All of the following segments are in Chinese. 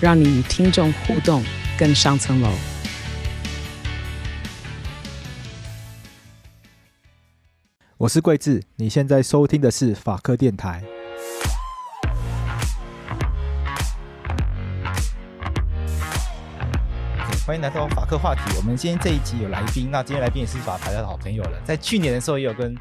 让你与听众互动更上层楼。我是桂智，你现在收听的是法科电台。欢迎来到法科话题。我们今天这一集有来宾，那今天来宾也是法台的好朋友了。在去年的时候也有跟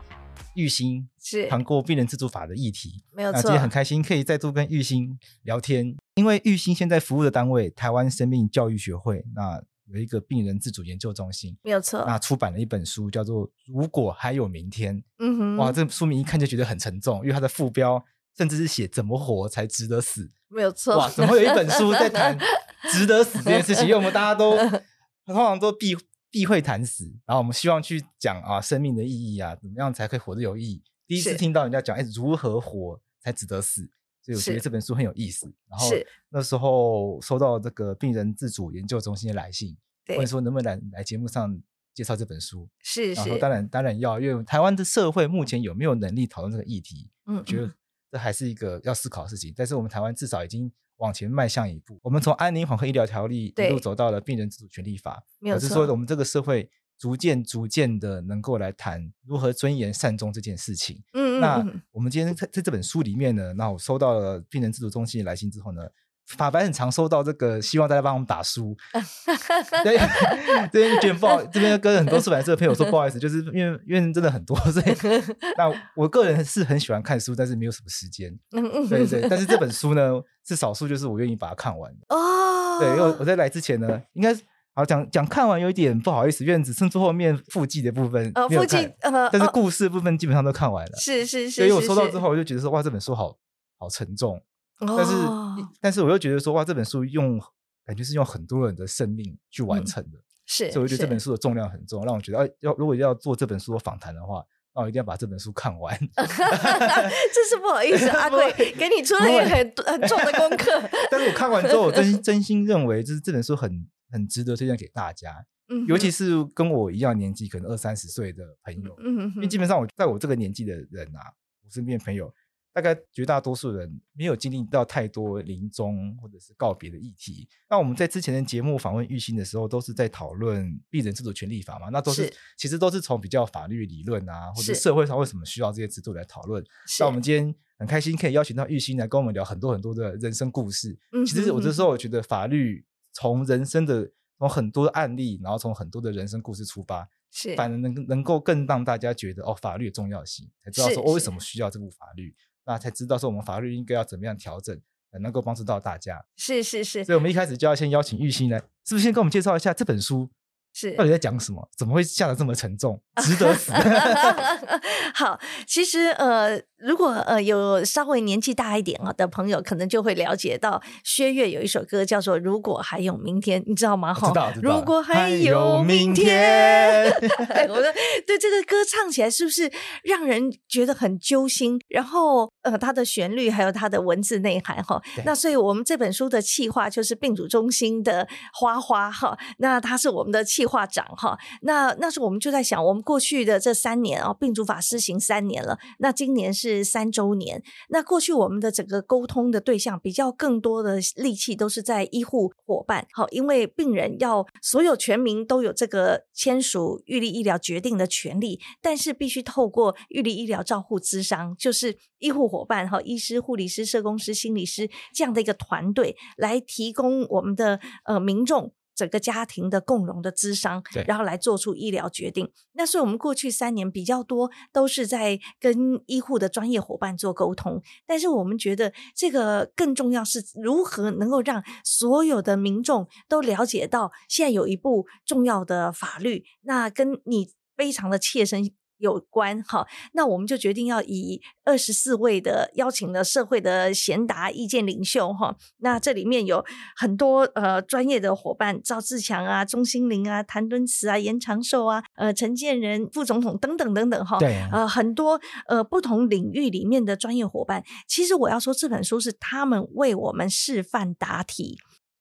玉兴是谈过病人自主法的议题，没有错。那今天很开心可以再度跟玉兴聊天，因为玉兴现在服务的单位台湾生命教育学会，那。有一个病人自主研究中心，没有错。那出版了一本书，叫做《如果还有明天》。嗯哼，哇，这个书名一看就觉得很沉重，因为它的副标甚至是写“怎么活才值得死”。没有错。哇，怎么会有一本书在谈 值得死这件事情？因为我们大家都 通常都避避讳谈死，然后我们希望去讲啊生命的意义啊，怎么样才可以活得有意义？第一次听到人家讲，哎，如何活才值得死？所以我觉得这本书很有意思。然后那时候收到这个病人自主研究中心的来信，问说能不能来来节目上介绍这本书？是是，然后当然当然要，因为台湾的社会目前有没有能力讨论这个议题？嗯，我觉得这还是一个要思考的事情。但是我们台湾至少已经往前迈向一步，我们从安宁缓和医疗条例一路走到了病人自主权利法，没有错。可是说我们这个社会逐渐逐渐的能够来谈如何尊严善终这件事情。嗯。那我们今天在在这本书里面呢，那我收到了病人自主中心的来信之后呢，法白很常收到这个，希望大家帮我们打书。对，这边觉得不好，这边跟很多出版社的朋友说不好意思，就是因为因为真的很多，所以 那我个人是很喜欢看书，但是没有什么时间。对对，但是这本书呢是少数，就是我愿意把它看完。哦，对，因为我在来之前呢，应该。好讲讲看完有一点不好意思，因为只剩最后面附记的部分呃，附记呃，但是故事部分基本上都看完了。是是是，所以我收到之后我就觉得说哇，这本书好好沉重。但是但是我又觉得说哇，这本书用感觉是用很多人的生命去完成的。是，所以我觉得这本书的重量很重，让我觉得要如果要做这本书的访谈的话，那我一定要把这本书看完。真是不好意思，阿贵给你出了一个很很重的功课。但是我看完之后，我真 真心认为就是这本书很。很值得推荐给大家，嗯，尤其是跟我一样年纪，可能二三十岁的朋友，嗯，因为基本上我在我这个年纪的人啊，我身边的朋友，大概绝大多数人没有经历到太多临终或者是告别的议题。那我们在之前的节目访问玉兴的时候，都是在讨论病人自主权利法嘛，那都是，是其实都是从比较法律理论啊，或者社会上为什么需要这些制度来讨论。那我们今天很开心可以邀请到玉兴来跟我们聊很多很多的人生故事。嗯，其实我这时候我觉得法律。从人生的从很多的案例，然后从很多的人生故事出发，是反而能能够更让大家觉得哦，法律的重要性，才知道说哦，为什么需要这部法律，那才知道说我们法律应该要怎么样调整，能够帮助到大家。是是是，所以我们一开始就要先邀请玉鑫来，是不是先跟我们介绍一下这本书？是到底在讲什么？怎么会下的这么沉重？值得死？好，其实呃，如果呃有稍微年纪大一点啊的朋友，可能就会了解到薛岳有一首歌叫做《如果还有明天》，你知道吗？哈，知道。如果还有明天，我说对这个歌唱起来是不是让人觉得很揪心？然后呃，它的旋律还有它的文字内涵哈，那所以我们这本书的企划就是病主中心的花花哈，那他是我们的企。画长哈，那那时候我们就在想，我们过去的这三年啊，病主法施行三年了，那今年是三周年。那过去我们的整个沟通的对象，比较更多的力气都是在医护伙伴，好，因为病人要所有全民都有这个签署预立医疗决定的权利，但是必须透过预立医疗照护咨商，就是医护伙伴哈，医师、护理师、社工师、心理师这样的一个团队来提供我们的呃民众。整个家庭的共融的智商，然后来做出医疗决定。那所以，我们过去三年比较多都是在跟医护的专业伙伴做沟通。但是，我们觉得这个更重要是如何能够让所有的民众都了解到，现在有一部重要的法律，那跟你非常的切身有关哈，那我们就决定要以二十四位的邀请了社会的贤达意见领袖哈，那这里面有很多呃专业的伙伴，赵自强啊、钟欣凌啊、谭敦慈啊、严长寿啊、呃陈建仁副总统等等等等哈，对，呃很多呃不同领域里面的专业伙伴，其实我要说这本书是他们为我们示范答题。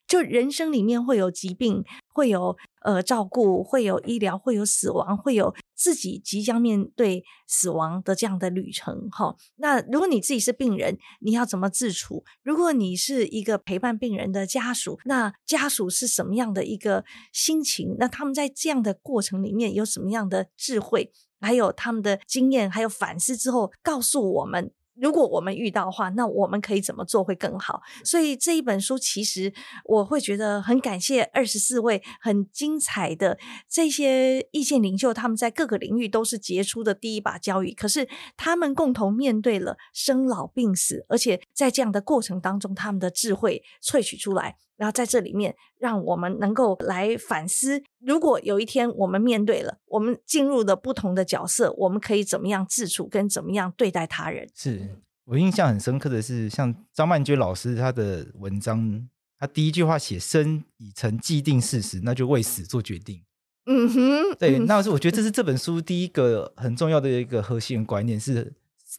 就人生里面会有疾病，会有呃照顾，会有医疗，会有死亡，会有自己即将面对死亡的这样的旅程哈。那如果你自己是病人，你要怎么自处？如果你是一个陪伴病人的家属，那家属是什么样的一个心情？那他们在这样的过程里面有什么样的智慧？还有他们的经验，还有反思之后告诉我们。如果我们遇到的话，那我们可以怎么做会更好？所以这一本书其实我会觉得很感谢二十四位很精彩的这些意见领袖，他们在各个领域都是杰出的第一把交椅。可是他们共同面对了生老病死，而且在这样的过程当中，他们的智慧萃取出来。然后在这里面，让我们能够来反思：如果有一天我们面对了，我们进入了不同的角色，我们可以怎么样自处，跟怎么样对待他人？是我印象很深刻的是，像张曼娟老师她的文章，她第一句话写“生已成既定事实，那就为死做决定。”嗯哼，对，那是我觉得这是这本书第一个很重要的一个核心观念，是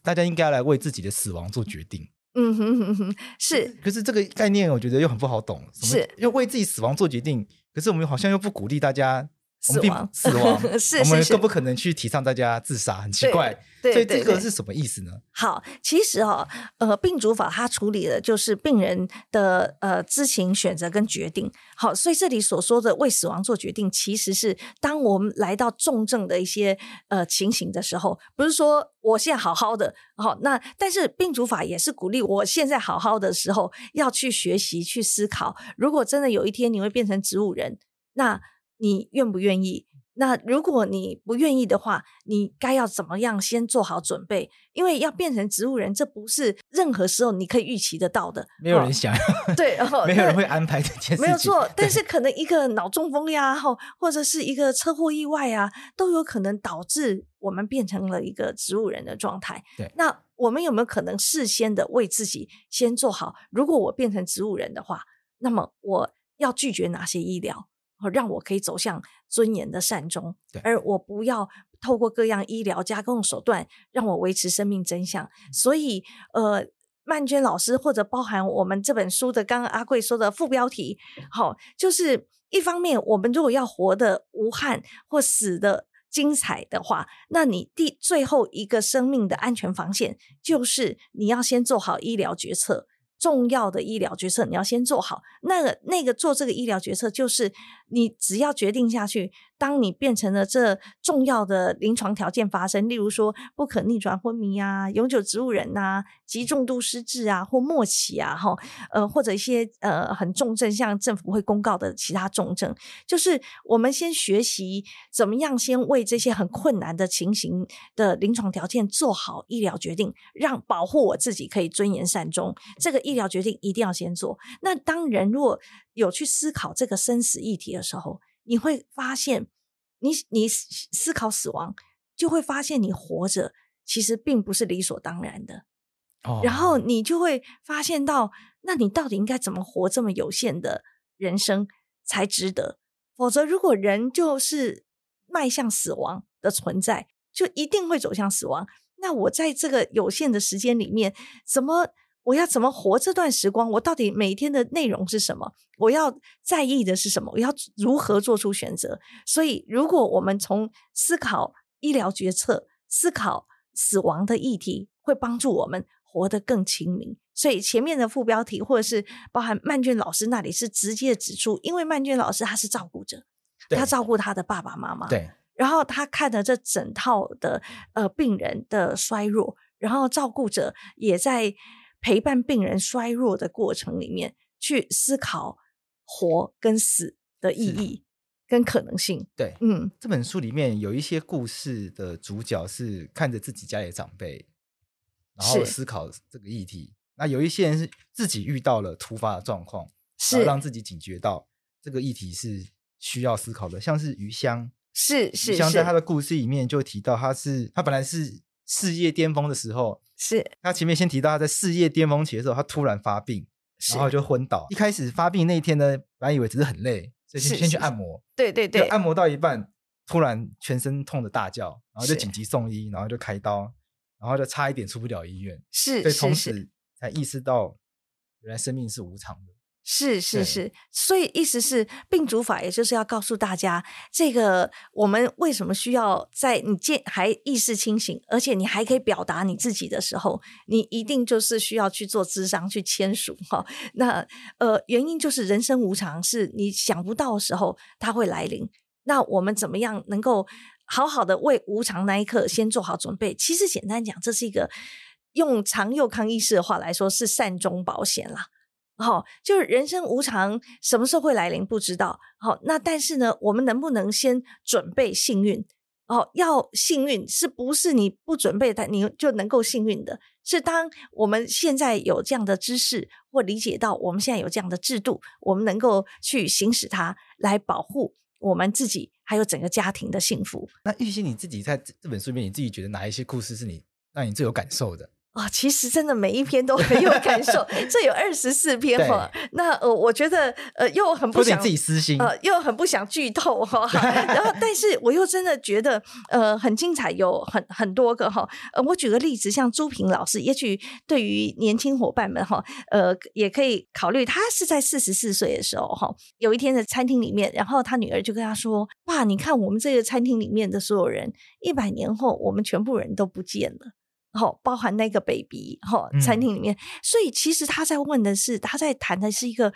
大家应该来为自己的死亡做决定。嗯哼哼哼，是。可是这个概念我觉得又很不好懂，是，要为自己死亡做决定。可是我们好像又不鼓励大家死亡，死亡，我们更不可能去提倡大家自杀，很奇怪。对，所以这个是什么意思呢？好，其实哈、哦，呃，病主法它处理的就是病人的呃知情选择跟决定。好，所以这里所说的为死亡做决定，其实是当我们来到重症的一些呃情形的时候，不是说我现在好好的，好，那但是病主法也是鼓励我现在好好的时候要去学习去思考，如果真的有一天你会变成植物人，那你愿不愿意？那如果你不愿意的话，你该要怎么样先做好准备？因为要变成植物人，这不是任何时候你可以预期得到的。没有人想，哦、对，然后 没有人会安排这件事情。没有错，但是可能一个脑中风呀，或或者是一个车祸意外啊，都有可能导致我们变成了一个植物人的状态。对，那我们有没有可能事先的为自己先做好？如果我变成植物人的话，那么我要拒绝哪些医疗？让我可以走向尊严的善终，而我不要透过各样医疗加工手段让我维持生命真相。所以，呃，曼娟老师或者包含我们这本书的刚刚阿贵说的副标题，好，就是一方面，我们如果要活得无憾或死得精彩的话，那你第最后一个生命的安全防线，就是你要先做好医疗决策。重要的医疗决策你要先做好，那个那个做这个医疗决策，就是你只要决定下去。当你变成了这重要的临床条件发生，例如说不可逆转昏迷啊、永久植物人呐、啊、极重度失智啊或末期啊，哈，呃，或者一些呃很重症，像政府会公告的其他重症，就是我们先学习怎么样先为这些很困难的情形的临床条件做好医疗决定，让保护我自己可以尊严善终。这个医疗决定一定要先做。那当人若有去思考这个生死议题的时候，你会发现你，你你思考死亡，就会发现你活着其实并不是理所当然的。哦，然后你就会发现到，那你到底应该怎么活这么有限的人生才值得？否则，如果人就是迈向死亡的存在，就一定会走向死亡。那我在这个有限的时间里面，怎么？我要怎么活这段时光？我到底每天的内容是什么？我要在意的是什么？我要如何做出选择？所以，如果我们从思考医疗决策、思考死亡的议题，会帮助我们活得更清明。所以，前面的副标题或者是包含曼娟老师那里是直接指出，因为曼娟老师他是照顾者，他照顾他的爸爸妈妈，对，然后他看着这整套的呃病人的衰弱，然后照顾者也在。陪伴病人衰弱的过程里面，去思考活跟死的意义跟可能性。对，嗯，这本书里面有一些故事的主角是看着自己家里的长辈，然后思考这个议题。那有一些人是自己遇到了突发的状况，是让自己警觉到这个议题是需要思考的，像是余香。是是，像在他的故事里面就提到，他是他本来是事业巅峰的时候，是。他前面先提到他在事业巅峰期的时候，他突然发病，然后就昏倒。一开始发病那一天呢，本来以为只是很累，所以先先去按摩，对对对，按摩到一半，突然全身痛的大叫，然后就紧急送医，然后就开刀，然后就差一点出不了医院，是，所以从此才意识到，原来生命是无常的。是是是，所以意思是病主法，也就是要告诉大家，这个我们为什么需要在你健还意识清醒，而且你还可以表达你自己的时候，你一定就是需要去做咨商去签署哈。那呃，原因就是人生无常，是你想不到的时候它会来临。那我们怎么样能够好好的为无常那一刻先做好准备？其实简单讲，这是一个用常幼康医师的话来说，是善终保险啦。好，就是人生无常，什么时候会来临不知道。好，那但是呢，我们能不能先准备幸运？哦，要幸运，是不是你不准备的你就能够幸运的？是当我们现在有这样的知识或理解到我们现在有这样的制度，我们能够去行使它来保护我们自己还有整个家庭的幸福。那玉欣，你自己在这本书里面，你自己觉得哪一些故事是你让你最有感受的？啊、哦，其实真的每一篇都很有感受。这有二十四篇哈，那呃，我觉得呃，又很不想自己私心，呃，又很不想剧透哈。然后，但是我又真的觉得呃很精彩，有很很多个哈。呃，我举个例子，像朱平老师，也许对于年轻伙伴们哈，呃，也可以考虑。他是在四十四岁的时候哈，有一天在餐厅里面，然后他女儿就跟他说：“爸，你看我们这个餐厅里面的所有人，一百年后我们全部人都不见了。”好，包含那个 baby 哈，餐厅里面，嗯、所以其实他在问的是，他在谈的是一个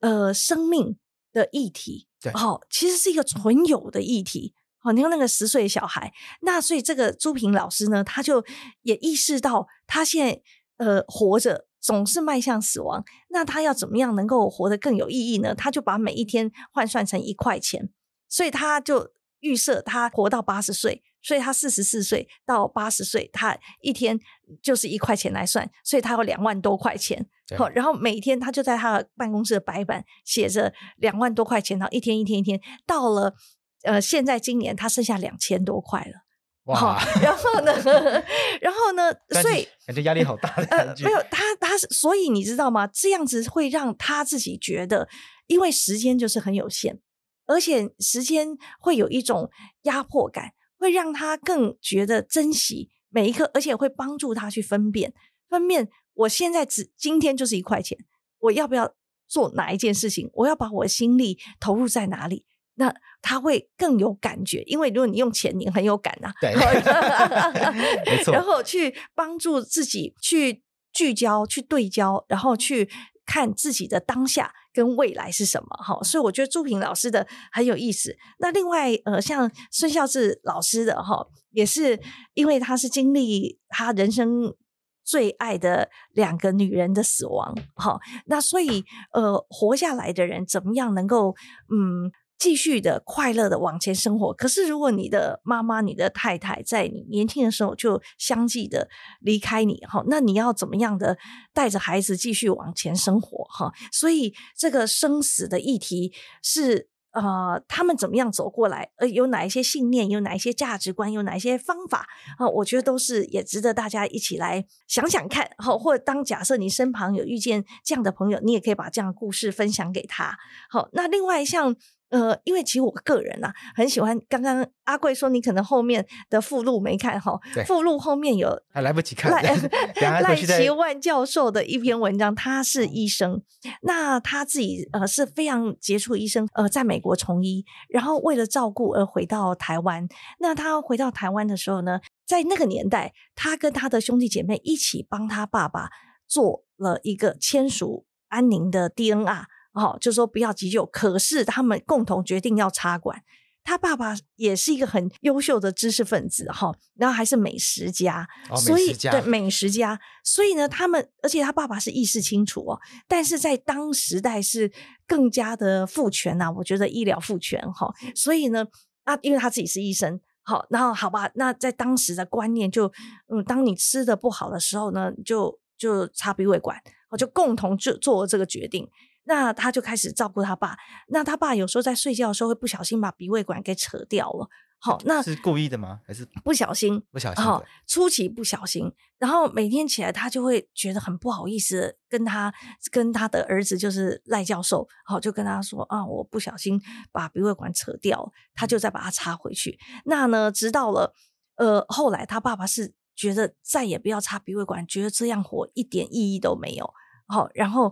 呃生命的议题，对，好，其实是一个存有的议题。哦，你看那个十岁小孩，那所以这个朱平老师呢，他就也意识到，他现在呃活着总是迈向死亡，那他要怎么样能够活得更有意义呢？他就把每一天换算成一块钱，所以他就预设他活到八十岁。所以他四十四岁到八十岁，他一天就是一块钱来算，所以他有两万多块钱。好，然后每天他就在他的办公室的白板写着两万多块钱，然后一天一天一天，到了呃现在今年他剩下两千多块了。哇！然后呢？然后呢？所以感觉压力好大的感觉。呃，没有他，他所以你知道吗？这样子会让他自己觉得，因为时间就是很有限，而且时间会有一种压迫感。会让他更觉得珍惜每一刻，而且会帮助他去分辨分辨。我现在只今天就是一块钱，我要不要做哪一件事情？我要把我的心力投入在哪里？那他会更有感觉，因为如果你用钱，你很有感呐、啊。对，没错。然后去帮助自己去聚焦、去对焦，然后去看自己的当下。跟未来是什么？哈，所以我觉得朱平老师的很有意思。那另外，呃，像孙孝志老师的哈，也是因为他是经历他人生最爱的两个女人的死亡，哈，那所以呃，活下来的人怎么样能够嗯。继续的快乐的往前生活。可是，如果你的妈妈、你的太太在你年轻的时候就相继的离开你，哈，那你要怎么样的带着孩子继续往前生活？哈，所以这个生死的议题是呃，他们怎么样走过来？呃，有哪一些信念？有哪一些价值观？有哪一些方法？啊，我觉得都是也值得大家一起来想想看。好，或者当假设你身旁有遇见这样的朋友，你也可以把这样的故事分享给他。好，那另外像。呃，因为其实我个人呐、啊，很喜欢。刚刚阿贵说你可能后面的附录没看哈，附录后面有还来不及看。赖赖奇万教授的一篇文章，他是医生，那他自己呃是非常杰出的医生，呃，在美国从医，然后为了照顾而回到台湾。那他回到台湾的时候呢，在那个年代，他跟他的兄弟姐妹一起帮他爸爸做了一个签署安宁的 DNR。好，就说不要急救，可是他们共同决定要插管。他爸爸也是一个很优秀的知识分子，哈，然后还是美食家，哦、所以对美食家，所以呢，他们而且他爸爸是意识清楚哦，但是在当时代是更加的父权呐、啊，我觉得医疗父权哈，所以呢，啊，因为他自己是医生，好，然后好吧，那在当时的观念就，嗯，当你吃的不好的时候呢，就就插鼻胃管，我就共同就做了这个决定。那他就开始照顾他爸。那他爸有时候在睡觉的时候会不小心把鼻胃管给扯掉了。好，那是故意的吗？还是不小心？不小心。好，初期不小心，然后每天起来他就会觉得很不好意思，跟他跟他的儿子就是赖教授，好，就跟他说啊，我不小心把鼻胃管扯掉，他就再把它插回去。那呢，直到了呃后来，他爸爸是觉得再也不要插鼻胃管，觉得这样活一点意义都没有。好，然后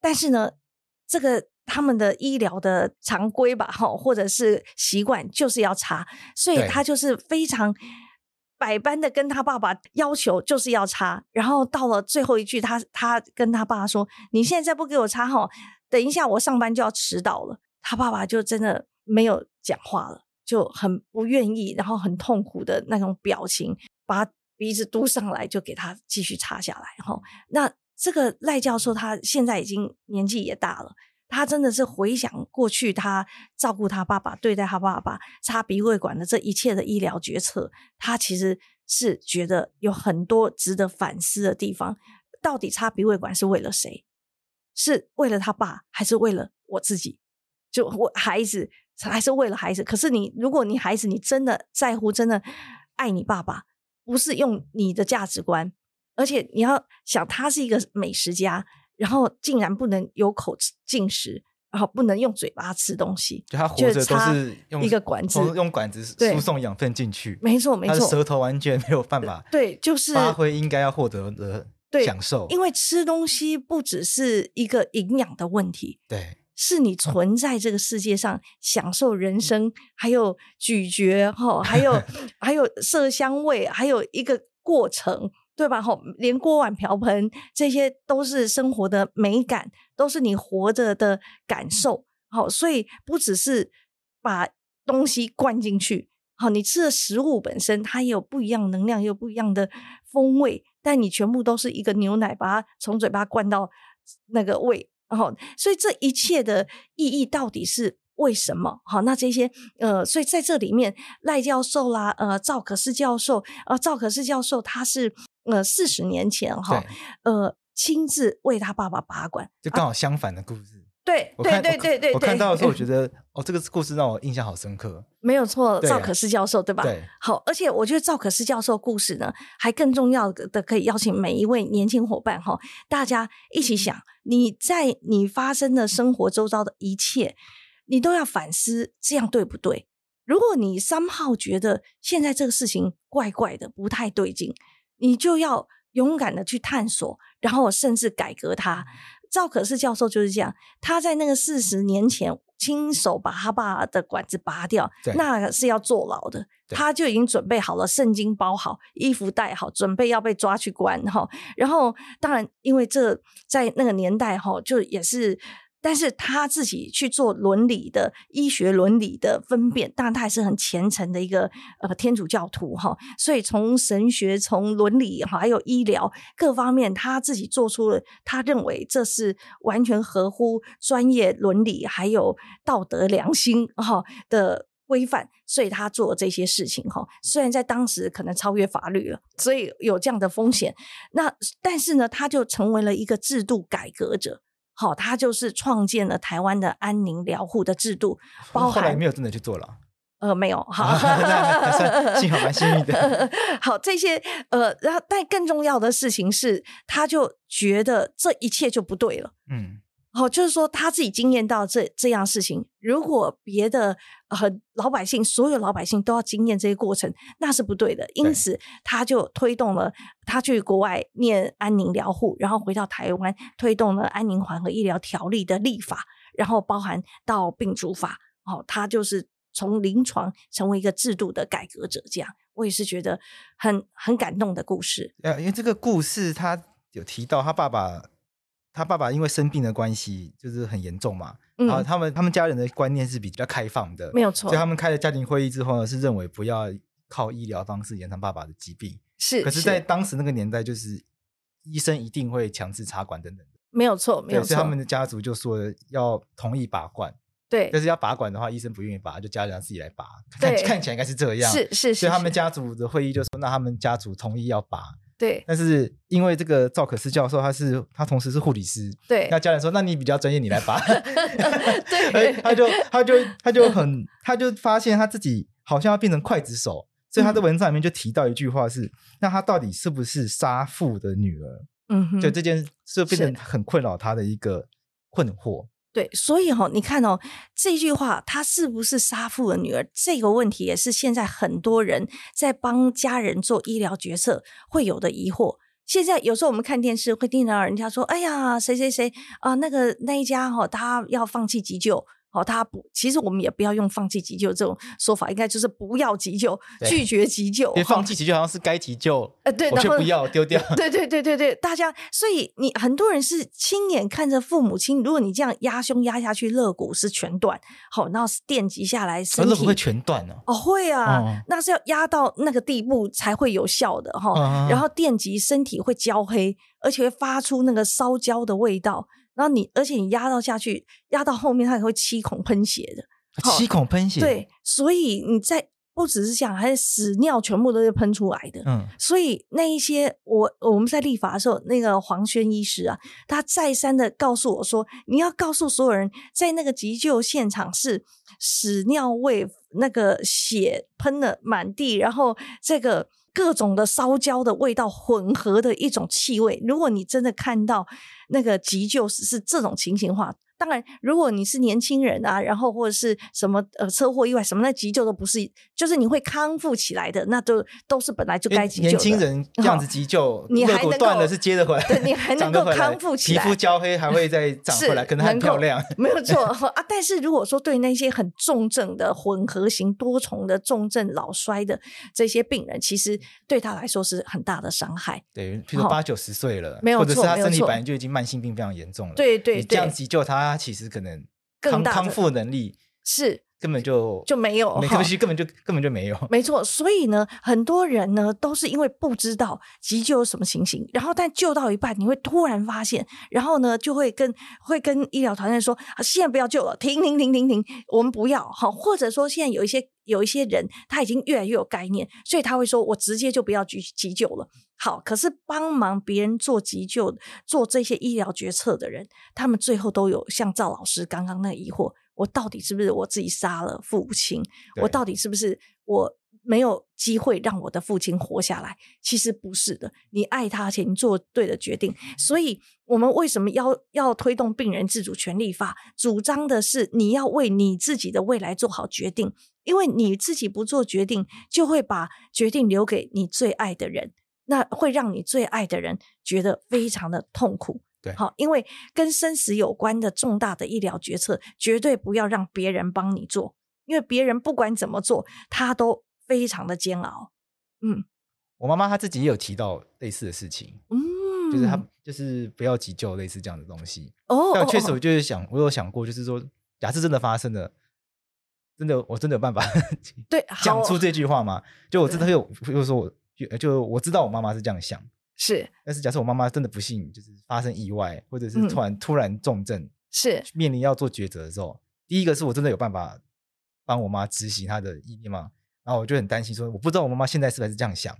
但是呢，这个。他们的医疗的常规吧，哈，或者是习惯就是要插，所以他就是非常百般的跟他爸爸要求就是要插，然后到了最后一句，他他跟他爸爸说：“你现在再不给我插，哈，等一下我上班就要迟到了。”他爸爸就真的没有讲话了，就很不愿意，然后很痛苦的那种表情，把鼻子嘟上来，就给他继续插下来，哈。那这个赖教授他现在已经年纪也大了。他真的是回想过去，他照顾他爸爸、对待他爸爸、插鼻胃管的这一切的医疗决策，他其实是觉得有很多值得反思的地方。到底插鼻胃管是为了谁？是为了他爸，还是为了我自己？就我孩子，还是为了孩子？可是你，如果你孩子，你真的在乎，真的爱你爸爸，不是用你的价值观，而且你要想，他是一个美食家。然后竟然不能有口进食，然后不能用嘴巴吃东西，就他活着都是用一个管子，用管子输送养分进去。没错，没错，他的舌头完全没有办法，对，就是发挥应该要获得的享受。因为吃东西不只是一个营养的问题，对，是你存在这个世界上享受人生，还有咀嚼哈，还有 还有色香味，还有一个过程。对吧？吼，连锅碗瓢盆这些都是生活的美感，都是你活着的感受。好，所以不只是把东西灌进去，好，你吃的食物本身它也有不一样能量，也有不一样的风味，但你全部都是一个牛奶，把它从嘴巴灌到那个胃，好，所以这一切的意义到底是为什么？好，那这些呃，所以在这里面，赖教授啦，呃，赵可士教授，呃，赵可士教授他是。呃，四十年前哈，呃，亲自为他爸爸把关，就刚好相反的故事。对，对，对，对，对。我看到的时候，我觉 得哦，这个故事让我印象好深刻。没有错，赵可思教授对吧？对。好，而且我觉得赵可思教授故事呢，还更重要的可以邀请每一位年轻伙伴哈，大家一起想，你在你发生的生活周遭的一切，你都要反思，这样对不对？如果你 somehow 觉得现在这个事情怪怪的，不太对劲。你就要勇敢的去探索，然后甚至改革它。赵可士教授就是这样，他在那个四十年前亲手把他爸的管子拔掉，那是要坐牢的。他就已经准备好了，圣经包好，衣服带好，准备要被抓去关哈。然后当然，因为这在那个年代哈，就也是。但是他自己去做伦理的医学伦理的分辨，当然他还是很虔诚的一个呃天主教徒哈，所以从神学、从伦理还有医疗各方面，他自己做出了他认为这是完全合乎专业伦理还有道德良心哈的规范，所以他做这些事情哈。虽然在当时可能超越法律了，所以有这样的风险。那但是呢，他就成为了一个制度改革者。好，他就是创建了台湾的安宁疗护的制度，包含后来没有真的去做了，呃，没有，好，幸好蛮幸运的。好，这些呃，然后但更重要的事情是，他就觉得这一切就不对了，嗯。好，就是说他自己经验到这这样事情，如果别的和老百姓，所有老百姓都要经验这些过程，那是不对的。因此，他就推动了他去国外念安宁疗护，然后回到台湾，推动了安宁缓和医疗条例的立法，然后包含到病主法。哦，他就是从临床成为一个制度的改革者。这样，我也是觉得很很感动的故事。呃，因为这个故事他有提到他爸爸。他爸爸因为生病的关系，就是很严重嘛。嗯、然后他们他们家人的观念是比较开放的，没有错。所以他们开了家庭会议之后呢，是认为不要靠医疗方式延长爸爸的疾病。是，可是，在当时那个年代，就是医生一定会强制插管等等的。没有错，没有错。所以他们的家族就说要同意拔管。对。但是要拔管的话，医生不愿意拔，就家人自己来拔。看看起来应该是这样。是是是。所以他们家族的会议就说，那他们家族同意要拔。对。但是因为这个赵可思教授，他是他同时是护理师，对。那家人说：“那你比较专业，你来拔。”对。他就他就他就很他就发现他自己好像要变成刽子手，所以他的文章里面就提到一句话是：“嗯、那他到底是不是杀父的女儿？”嗯哼，就这件事变成很困扰他的一个困惑。对，所以哈、哦，你看哦，这句话他是不是杀父的女儿？这个问题也是现在很多人在帮家人做医疗决策会有的疑惑。现在有时候我们看电视会听到人家说：“哎呀，谁谁谁啊，那个那一家哈、哦，他要放弃急救。”哦，他不，其实我们也不要用放弃急救这种说法，应该就是不要急救，拒绝急救。别放弃急救好像是该急救，呃，对，我却不要丢掉。对对对对对，大家，所以你很多人是亲眼看着父母亲，如果你这样压胸压下去，肋骨是全断，好，然后是电击下来，身体肋骨会全断呢？哦，会啊，哦、那是要压到那个地步才会有效的哈，哦、然后电击身体会焦黑，而且会发出那个烧焦的味道。然后你，而且你压到下去，压到后面，它也会七孔喷血的。七孔喷血，对，所以你在不只是讲，还是屎尿全部都是喷出来的。嗯，所以那一些我我们在立法的时候，那个黄轩医师啊，他再三的告诉我说，你要告诉所有人，在那个急救现场是屎尿味，那个血喷了满地，然后这个。各种的烧焦的味道混合的一种气味，如果你真的看到那个急救是是这种情形的话。当然，如果你是年轻人啊，然后或者是什么呃车祸意外什么，那急救都不是，就是你会康复起来的，那都都是本来就该急救的。年轻人 这样子急救，你还能断了是接得回来，对，你还 能够康复起来，皮肤焦黑还会再长回来，可能很漂亮，没有错啊。但是如果说对那些很重症的混合型多重的重症老衰的这些病人，其实对他来说是很大的伤害。对，譬如说八九十岁了，没有错，或者是他身体本来就已经慢性病非常严重了，对对，你这样急救他。他其实可能康康复能力是根本就就没有，没关系，根本就根本就没有。没错，所以呢，很多人呢都是因为不知道急救有什么情形，然后但救到一半，你会突然发现，然后呢就会跟会跟医疗团队说：“啊，现在不要救了，停停停停停，我们不要。”好，或者说现在有一些有一些人他已经越来越有概念，所以他会说：“我直接就不要急急救了。”好，可是帮忙别人做急救、做这些医疗决策的人，他们最后都有像赵老师刚刚那疑惑：我到底是不是我自己杀了父亲？我到底是不是我没有机会让我的父亲活下来？其实不是的，你爱他，且你做对的决定。所以，我们为什么要要推动病人自主权利法？主张的是你要为你自己的未来做好决定，因为你自己不做决定，就会把决定留给你最爱的人。那会让你最爱的人觉得非常的痛苦，对，好，因为跟生死有关的重大的医疗决策，绝对不要让别人帮你做，因为别人不管怎么做，他都非常的煎熬。嗯，我妈妈她自己也有提到类似的事情，嗯，就是她就是不要急救类似这样的东西。哦，但确实我就是想，我有想过，就是说，假设真的发生了，真的我真的有办法对 讲出这句话吗？就我真的有，就是说我。就就我知道我妈妈是这样想，是，但是假设我妈妈真的不幸就是发生意外，或者是突然、嗯、突然重症，是。面临要做抉择的时候，第一个是我真的有办法帮我妈执行她的意念吗？然后我就很担心说，我不知道我妈妈现在是不是这样想，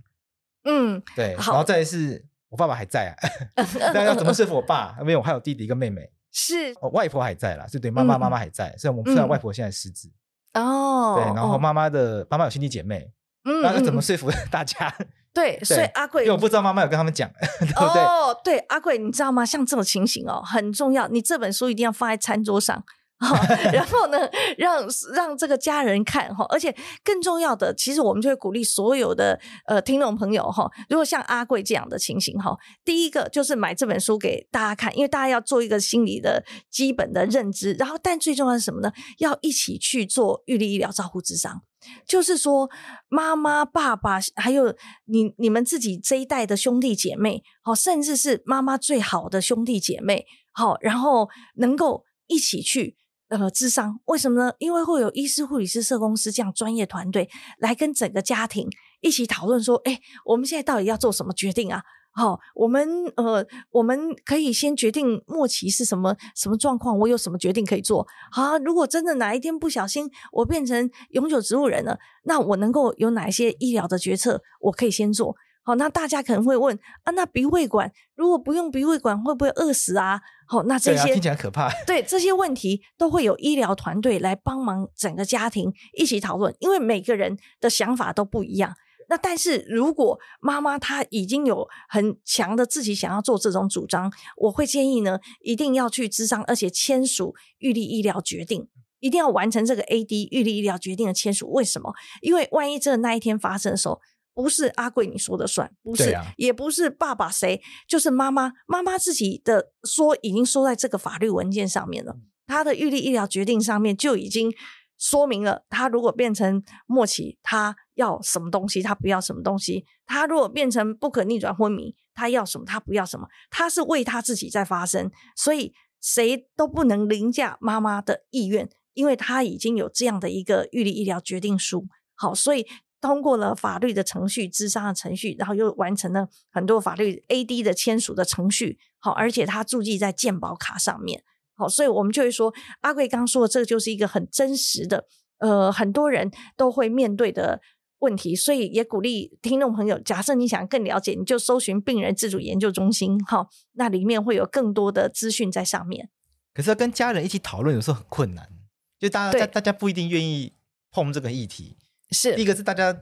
嗯，对，然后再来是我爸爸还在啊，那要怎么说服我爸？因为我还有弟弟跟妹妹，是，我外婆还在啦，所以对妈妈妈妈还在，虽然我们知道外。婆现在失智，哦，对，然后妈妈的妈妈有兄弟姐妹，嗯，那要怎么说服 大家？对，所以阿贵，因为我不知道妈妈有跟他们讲，对不对？哦，对，阿贵，你知道吗？像这种情形哦，很重要，你这本书一定要放在餐桌上。然后呢，让让这个家人看哈，而且更重要的，其实我们就会鼓励所有的呃听众朋友哈，如果像阿贵这样的情形哈，第一个就是买这本书给大家看，因为大家要做一个心理的基本的认知，然后但最重要是什么呢？要一起去做预立医疗照护智商，就是说妈妈、爸爸还有你你们自己这一代的兄弟姐妹，好，甚至是妈妈最好的兄弟姐妹，好，然后能够一起去。呃，智商为什么呢？因为会有医师、护理师、社工师这样专业团队来跟整个家庭一起讨论说，哎，我们现在到底要做什么决定啊？好、哦，我们呃，我们可以先决定末期是什么什么状况，我有什么决定可以做？好、啊，如果真的哪一天不小心我变成永久植物人了，那我能够有哪一些医疗的决策我可以先做？好，那大家可能会问啊，那鼻胃管如果不用鼻胃管会不会饿死啊？好，那这些、啊、听起来可怕。对这些问题都会有医疗团队来帮忙，整个家庭一起讨论，因为每个人的想法都不一样。那但是如果妈妈她已经有很强的自己想要做这种主张，我会建议呢，一定要去咨商，而且签署预立医疗决定，一定要完成这个 AD 预立医疗决定的签署。为什么？因为万一真的那一天发生的时候，不是阿贵你说的算，不是，啊、也不是爸爸谁，就是妈妈，妈妈自己的说已经说在这个法律文件上面了，他的预立医疗决定上面就已经。说明了，他如果变成末期，他要什么东西，他不要什么东西。他如果变成不可逆转昏迷，他要什么，他不要什么。他是为他自己在发声，所以谁都不能凌驾妈妈的意愿，因为他已经有这样的一个预立医疗决定书。好，所以通过了法律的程序、智商的程序，然后又完成了很多法律 AD 的签署的程序。好，而且他注记在健保卡上面。好，所以我们就会说，阿贵刚刚说的这个就是一个很真实的，呃，很多人都会面对的问题，所以也鼓励听众朋友，假设你想更了解，你就搜寻病人自主研究中心，哈，那里面会有更多的资讯在上面。可是要跟家人一起讨论，有时候很困难，就大家大家不一定愿意碰这个议题。是，第一个是大家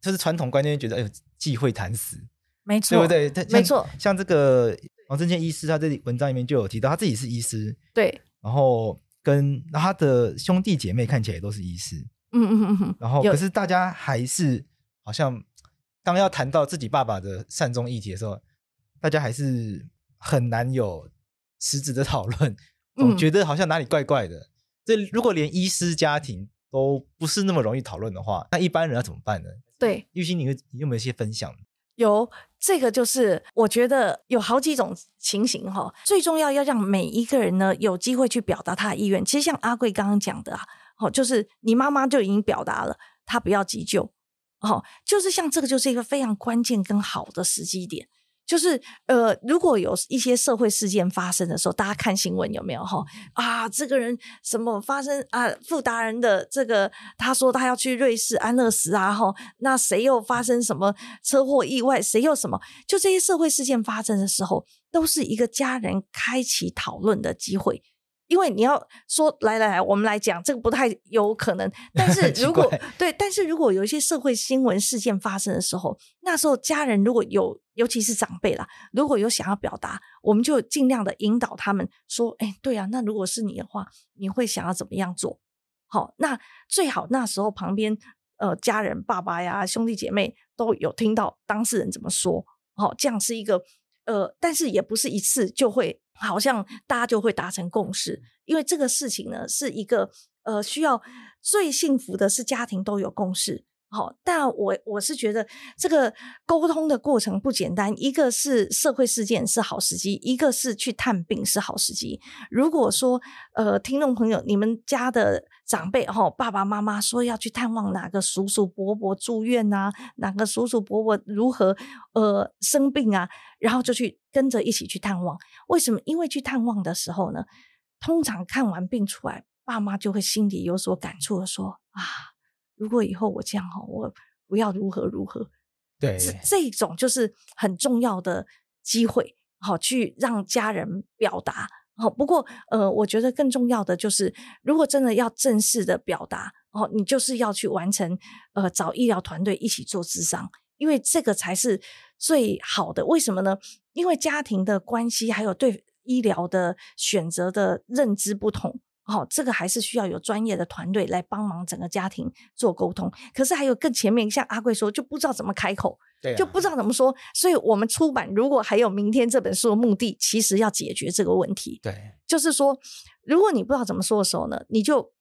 就是传统观念觉得，哎呦，忌讳谈死，没错，对不对？没错，像这个。王正健医师，他这里文章里面就有提到，他自己是医师，对，然后跟他的兄弟姐妹看起来也都是医师，嗯嗯嗯嗯，然后可是大家还是好像当要谈到自己爸爸的善终议题的时候，大家还是很难有实质的讨论，总觉得好像哪里怪怪的。嗯、这如果连医师家庭都不是那么容易讨论的话，那一般人要怎么办呢？对，玉欣，你有没有一些分享？有这个，就是我觉得有好几种情形哈。最重要要让每一个人呢有机会去表达他的意愿。其实像阿贵刚刚讲的啊，哦，就是你妈妈就已经表达了，她不要急救，哦，就是像这个就是一个非常关键跟好的时机点。就是呃，如果有一些社会事件发生的时候，大家看新闻有没有哈？啊，这个人什么发生啊？富达人的这个，他说他要去瑞士安乐死啊，哈，那谁又发生什么车祸意外？谁又什么？就这些社会事件发生的时候，都是一个家人开启讨论的机会。因为你要说来来来，我们来讲这个不太有可能。但是 如果对，但是如果有一些社会新闻事件发生的时候，那时候家人如果有，尤其是长辈啦，如果有想要表达，我们就尽量的引导他们说：“哎，对啊，那如果是你的话，你会想要怎么样做？”好，那最好那时候旁边呃家人爸爸呀兄弟姐妹都有听到当事人怎么说。好，这样是一个呃，但是也不是一次就会。好像大家就会达成共识，因为这个事情呢是一个呃需要最幸福的是家庭都有共识。好，但我我是觉得这个沟通的过程不简单。一个是社会事件是好时机，一个是去探病是好时机。如果说呃，听众朋友，你们家的长辈哈、哦，爸爸妈妈说要去探望哪个叔叔伯伯住院啊，哪个叔叔伯伯如何呃生病啊，然后就去跟着一起去探望。为什么？因为去探望的时候呢，通常看完病出来，爸妈就会心里有所感触的说啊。如果以后我这样哈，我不要如何如何，对，这这种就是很重要的机会，好去让家人表达。好，不过呃，我觉得更重要的就是，如果真的要正式的表达，哦，你就是要去完成，呃，找医疗团队一起做智商，因为这个才是最好的。为什么呢？因为家庭的关系还有对医疗的选择的认知不同。好，这个还是需要有专业的团队来帮忙整个家庭做沟通。可是还有更前面，像阿贵说，就不知道怎么开口，对啊，就不知道怎么说。所以我们出版如果还有明天这本书的目的，其实要解决这个问题。对，就是说，如果你不知道怎么说的时候呢，你就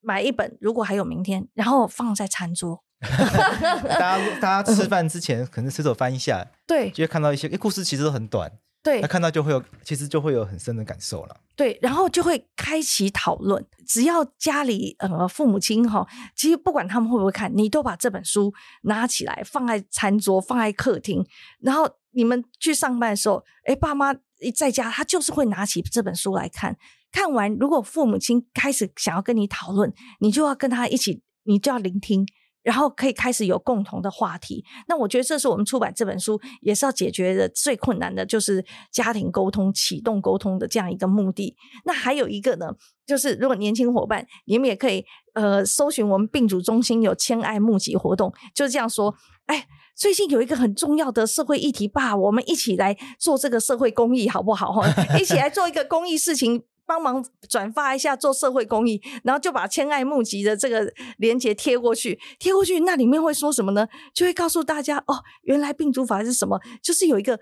买一本。如果还有明天，然后放在餐桌，大家大家吃饭之前可能随手翻一下，对，就会看到一些。诶，故事其实都很短。对，他看到就会有，其实就会有很深的感受了。对，然后就会开启讨论。只要家里呃父母亲哈，其实不管他们会不会看，你都把这本书拿起来放在餐桌，放在客厅。然后你们去上班的时候，哎，爸妈一在家，他就是会拿起这本书来看。看完，如果父母亲开始想要跟你讨论，你就要跟他一起，你就要聆听。然后可以开始有共同的话题。那我觉得这是我们出版这本书也是要解决的最困难的，就是家庭沟通、启动沟通的这样一个目的。那还有一个呢，就是如果年轻伙伴，你们也可以呃搜寻我们病主中心有谦爱募集活动，就是这样说，哎。最近有一个很重要的社会议题吧，我们一起来做这个社会公益，好不好？一起来做一个公益事情，帮忙转发一下，做社会公益，然后就把千爱募集的这个链接贴过去，贴过去，那里面会说什么呢？就会告诉大家哦，原来病毒法是什么，就是有一个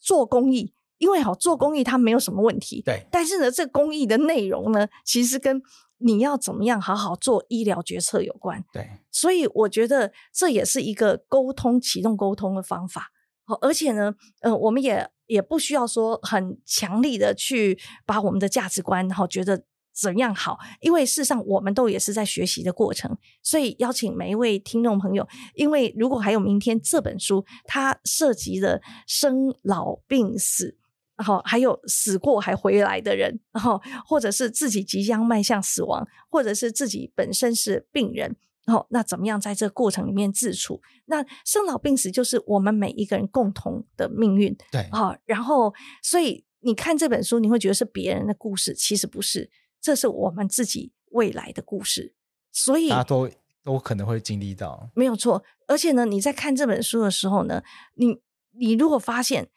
做公益，因为好做公益它没有什么问题，对，但是呢，这个公益的内容呢，其实跟你要怎么样好好做医疗决策有关，对，所以我觉得这也是一个沟通启动沟通的方法。好，而且呢，呃，我们也也不需要说很强力的去把我们的价值观，然后觉得怎样好，因为事实上我们都也是在学习的过程。所以邀请每一位听众朋友，因为如果还有明天这本书，它涉及了生老病死。然后还有死过还回来的人，然后或者是自己即将迈向死亡，或者是自己本身是病人，然后那怎么样在这个过程里面自处？那生老病死就是我们每一个人共同的命运，对啊。然后所以你看这本书，你会觉得是别人的故事，其实不是，这是我们自己未来的故事。所以大家都都可能会经历到，没有错。而且呢，你在看这本书的时候呢，你你如果发现。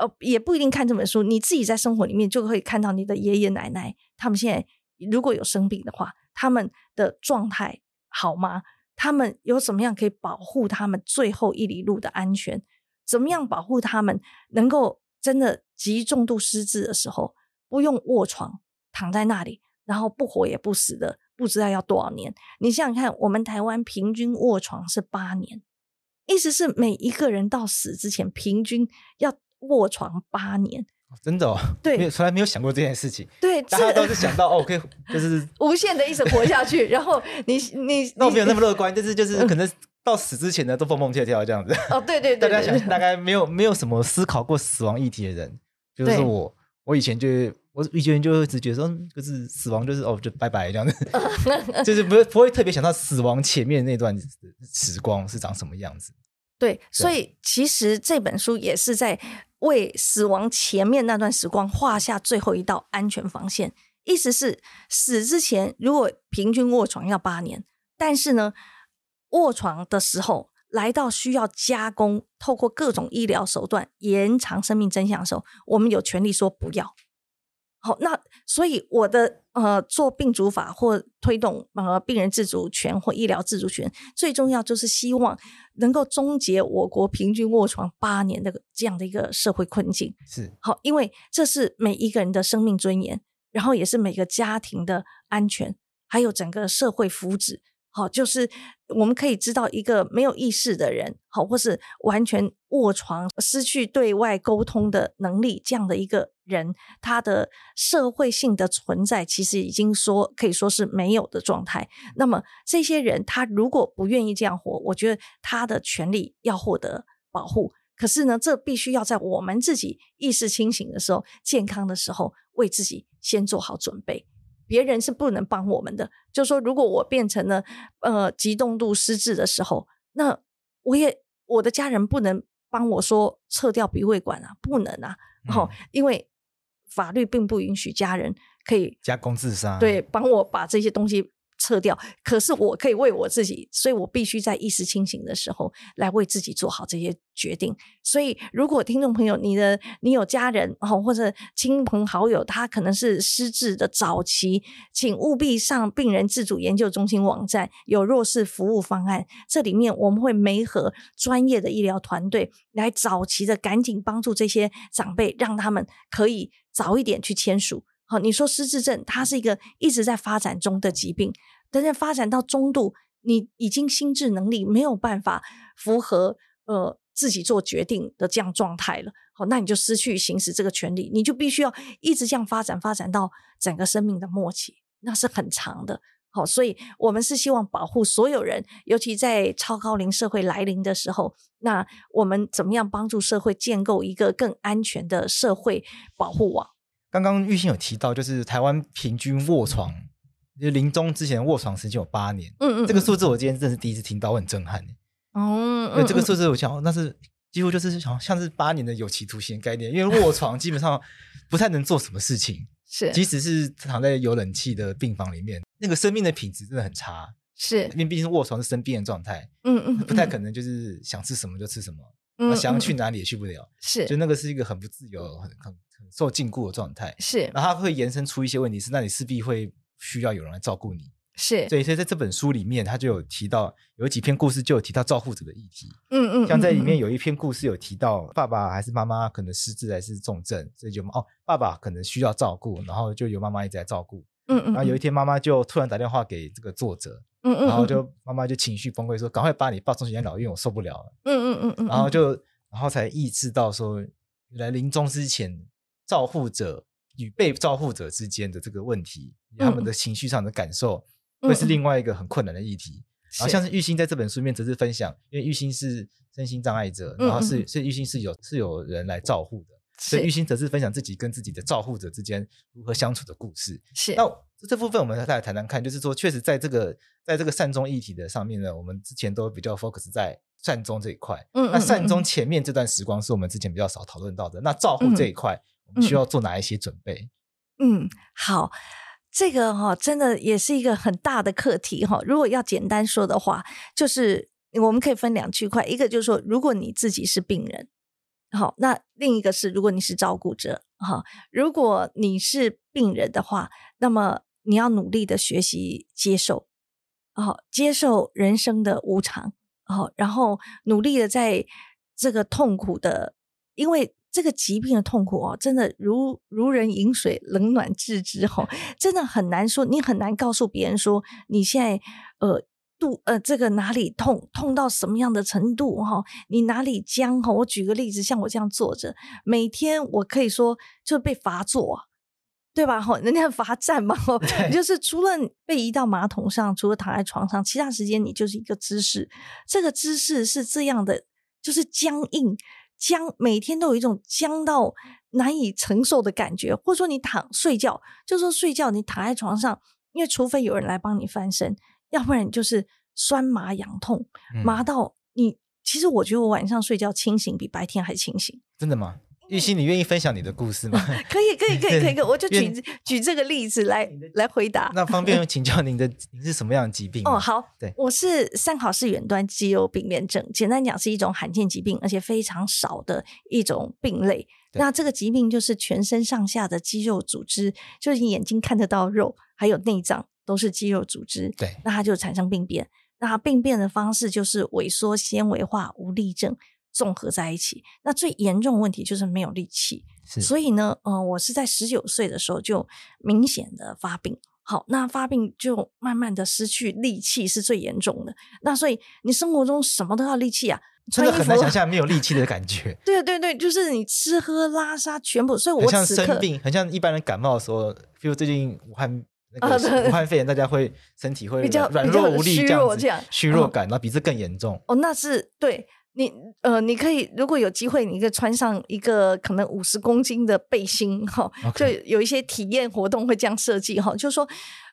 呃，也不一定看这本书，你自己在生活里面就可以看到你的爷爷奶奶，他们现在如果有生病的话，他们的状态好吗？他们有怎么样可以保护他们最后一里路的安全？怎么样保护他们能够真的极重度失智的时候不用卧床躺在那里，然后不活也不死的，不知道要多少年？你想想看，我们台湾平均卧床是八年，意思是每一个人到死之前平均要。卧床八年，真的哦，对，从来没有想过这件事情。对，大家都是想到哦，可以就是无限的一直活下去。然后你你 那我没有那么乐观，就是就是可能到死之前呢都蹦蹦跳跳这样子。哦，对对对，大家想大概没有没有什么思考过死亡议题的人，就是我，我以前就我以前就一直觉得说，就是死亡就是哦就拜拜这样子，就是不会不会特别想到死亡前面那段时光是长什么样子。对，所以其实这本书也是在。为死亡前面那段时光画下最后一道安全防线，意思是死之前如果平均卧床要八年，但是呢，卧床的时候来到需要加工，透过各种医疗手段延长生命真相的时候，我们有权利说不要。好，那所以我的呃做病主法或推动呃病人自主权或医疗自主权，最重要就是希望能够终结我国平均卧床八年的这样的一个社会困境。是好，因为这是每一个人的生命尊严，然后也是每个家庭的安全，还有整个社会福祉。好，就是我们可以知道一个没有意识的人，好，或是完全卧床、失去对外沟通的能力这样的一个人，他的社会性的存在其实已经说可以说是没有的状态。那么这些人，他如果不愿意这样活，我觉得他的权利要获得保护。可是呢，这必须要在我们自己意识清醒的时候、健康的时候，为自己先做好准备。别人是不能帮我们的。就说如果我变成了呃极重度失智的时候，那我也我的家人不能帮我说撤掉鼻胃管啊，不能啊。然后、嗯、因为法律并不允许家人可以加工自杀，对，帮我把这些东西。撤掉，可是我可以为我自己，所以我必须在意识清醒的时候来为自己做好这些决定。所以，如果听众朋友你的你有家人哦，或者亲朋好友，他可能是失智的早期，请务必上病人自主研究中心网站，有弱势服务方案，这里面我们会媒合专业的医疗团队来早期的赶紧帮助这些长辈，让他们可以早一点去签署。好，你说失智症，它是一个一直在发展中的疾病，但是发展到中度，你已经心智能力没有办法符合呃自己做决定的这样状态了。好，那你就失去行使这个权利，你就必须要一直这样发展，发展到整个生命的末期，那是很长的。好，所以我们是希望保护所有人，尤其在超高龄社会来临的时候，那我们怎么样帮助社会建构一个更安全的社会保护网？刚刚玉欣有提到，就是台湾平均卧床就临终之前卧床时间有八年。嗯嗯，这个数字我今天真的是第一次听到，我很震撼。哦，对，这个数字我想，那是几乎就是像像是八年的有期徒刑概念，因为卧床基本上不太能做什么事情，是，即使是躺在有冷气的病房里面，那个生命的品质真的很差。是，因为毕竟卧床是生病的状态，嗯嗯，不太可能就是想吃什么就吃什么，嗯，想要去哪里也去不了，是，就那个是一个很不自由、很很很受禁锢的状态。是，然后它会延伸出一些问题，是那你势必会需要有人来照顾你。是，所以，所以在这本书里面，他就有提到有几篇故事，就有提到照护者的议题。嗯嗯，像在里面有一篇故事有提到，爸爸还是妈妈可能失智还是重症，所以就哦，爸爸可能需要照顾，然后就由妈妈一直在照顾。嗯嗯，然后有一天妈妈就突然打电话给这个作者，嗯嗯，然后就妈妈就情绪崩溃说：“赶快把你抱送去养老院，我受不了了。”嗯嗯嗯嗯，然后就然后才意识到说，原来临终之前，照护者与被照护者之间的这个问题，他们的情绪上的感受。会是另外一个很困难的议题，嗯、然后像是。玉兴在这本书里面则是分享，因为玉兴是身心障碍者，然后是所以玉兴是有是有人来照护的，所以玉兴则是分享自己跟自己的照护者之间如何相处的故事。是，那这部分我们再来谈谈看，就是说确实在这个在这个善终议题的上面呢，我们之前都比较 focus 在善终这一块，嗯，那善终前面这段时光是我们之前比较少讨论到的，那照护这一块我们需要做哪一些准备？嗯，好。这个哈，真的也是一个很大的课题哈。如果要简单说的话，就是我们可以分两区块，一个就是说，如果你自己是病人，好，那另一个是如果你是照顾者，哈，如果你是病人的话，那么你要努力的学习接受，好，接受人生的无常，好，然后努力的在这个痛苦的，因为。这个疾病的痛苦哦，真的如如人饮水，冷暖自知哦，真的很难说，你很难告诉别人说你现在呃肚呃这个哪里痛，痛到什么样的程度哈？你哪里僵哈？我举个例子，像我这样坐着，每天我可以说就被罚坐，对吧？哈，人家罚站嘛，你就是除了被移到马桶上，除了躺在床上，其他时间你就是一个姿势，这个姿势是这样的，就是僵硬。僵，每天都有一种僵到难以承受的感觉，或者说你躺睡觉，就说睡觉你躺在床上，因为除非有人来帮你翻身，要不然你就是酸麻痒痛，麻到你。嗯、其实我觉得我晚上睡觉清醒比白天还清醒。真的吗？玉溪，你愿意分享你的故事吗？可以，可以，可以，可以，可以。我就举举这个例子来来回答。那方便请教您的，您是什么样的疾病？哦，好，对，我是三好氏远端肌肉病变症，简单讲是一种罕见疾病，而且非常少的一种病类。那这个疾病就是全身上下的肌肉组织，就是你眼睛看得到肉，还有内脏都是肌肉组织。对，那它就产生病变。那它病变的方式就是萎缩、纤维化、无力症。综合在一起，那最严重的问题就是没有力气。所以呢，呃，我是在十九岁的时候就明显的发病。好，那发病就慢慢的失去力气是最严重的。那所以你生活中什么都要力气啊，真的很难想象没有力气的感觉。对对对，就是你吃喝拉撒全部。所以我很像生病，很像一般人感冒的时候，比如最近武汉那个武汉肺炎，大家会身体会比较软弱无力这样子，虚弱感，然后比这更严重。哦，那是对。你呃，你可以如果有机会，你可以穿上一个可能五十公斤的背心哈.就有一些体验活动会这样设计哈，就是说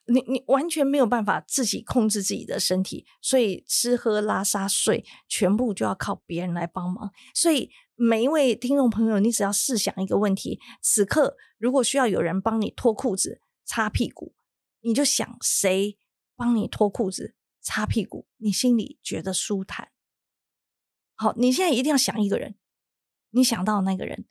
你你完全没有办法自己控制自己的身体，所以吃喝拉撒睡全部就要靠别人来帮忙。所以每一位听众朋友，你只要试想一个问题：此刻如果需要有人帮你脱裤子、擦屁股，你就想谁帮你脱裤子、擦屁股，你心里觉得舒坦。好，你现在一定要想一个人，你想到那个人，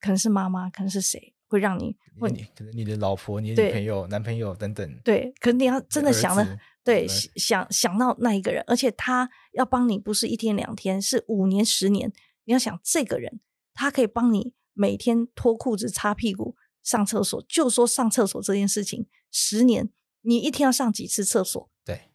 可能是妈妈，可能是谁，会让你问你，可能你的老婆、你的女朋友、男朋友等等。对，可能你要真的想的，对，想想到那一个人，而且他要帮你，不是一天两天，是五年、十年。你要想这个人，他可以帮你每天脱裤子、擦屁股、上厕所，就说上厕所这件事情，十年，你一天要上几次厕所？对，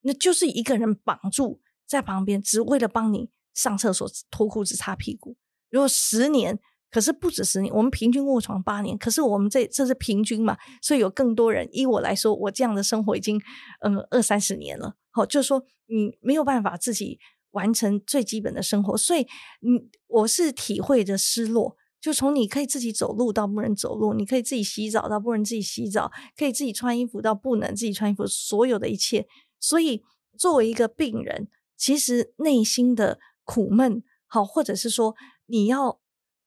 那就是一个人绑住在旁边，只为了帮你。上厕所脱裤子擦屁股，如果十年，可是不止十年，我们平均卧床八年，可是我们这这是平均嘛，所以有更多人。依我来说，我这样的生活已经嗯二三十年了。好，就是说你没有办法自己完成最基本的生活，所以嗯，我是体会着失落，就从你可以自己走路到不能走路，你可以自己洗澡到不能自己洗澡，可以自己穿衣服到不能自己穿衣服，所有的一切。所以，作为一个病人，其实内心的苦闷，好，或者是说你要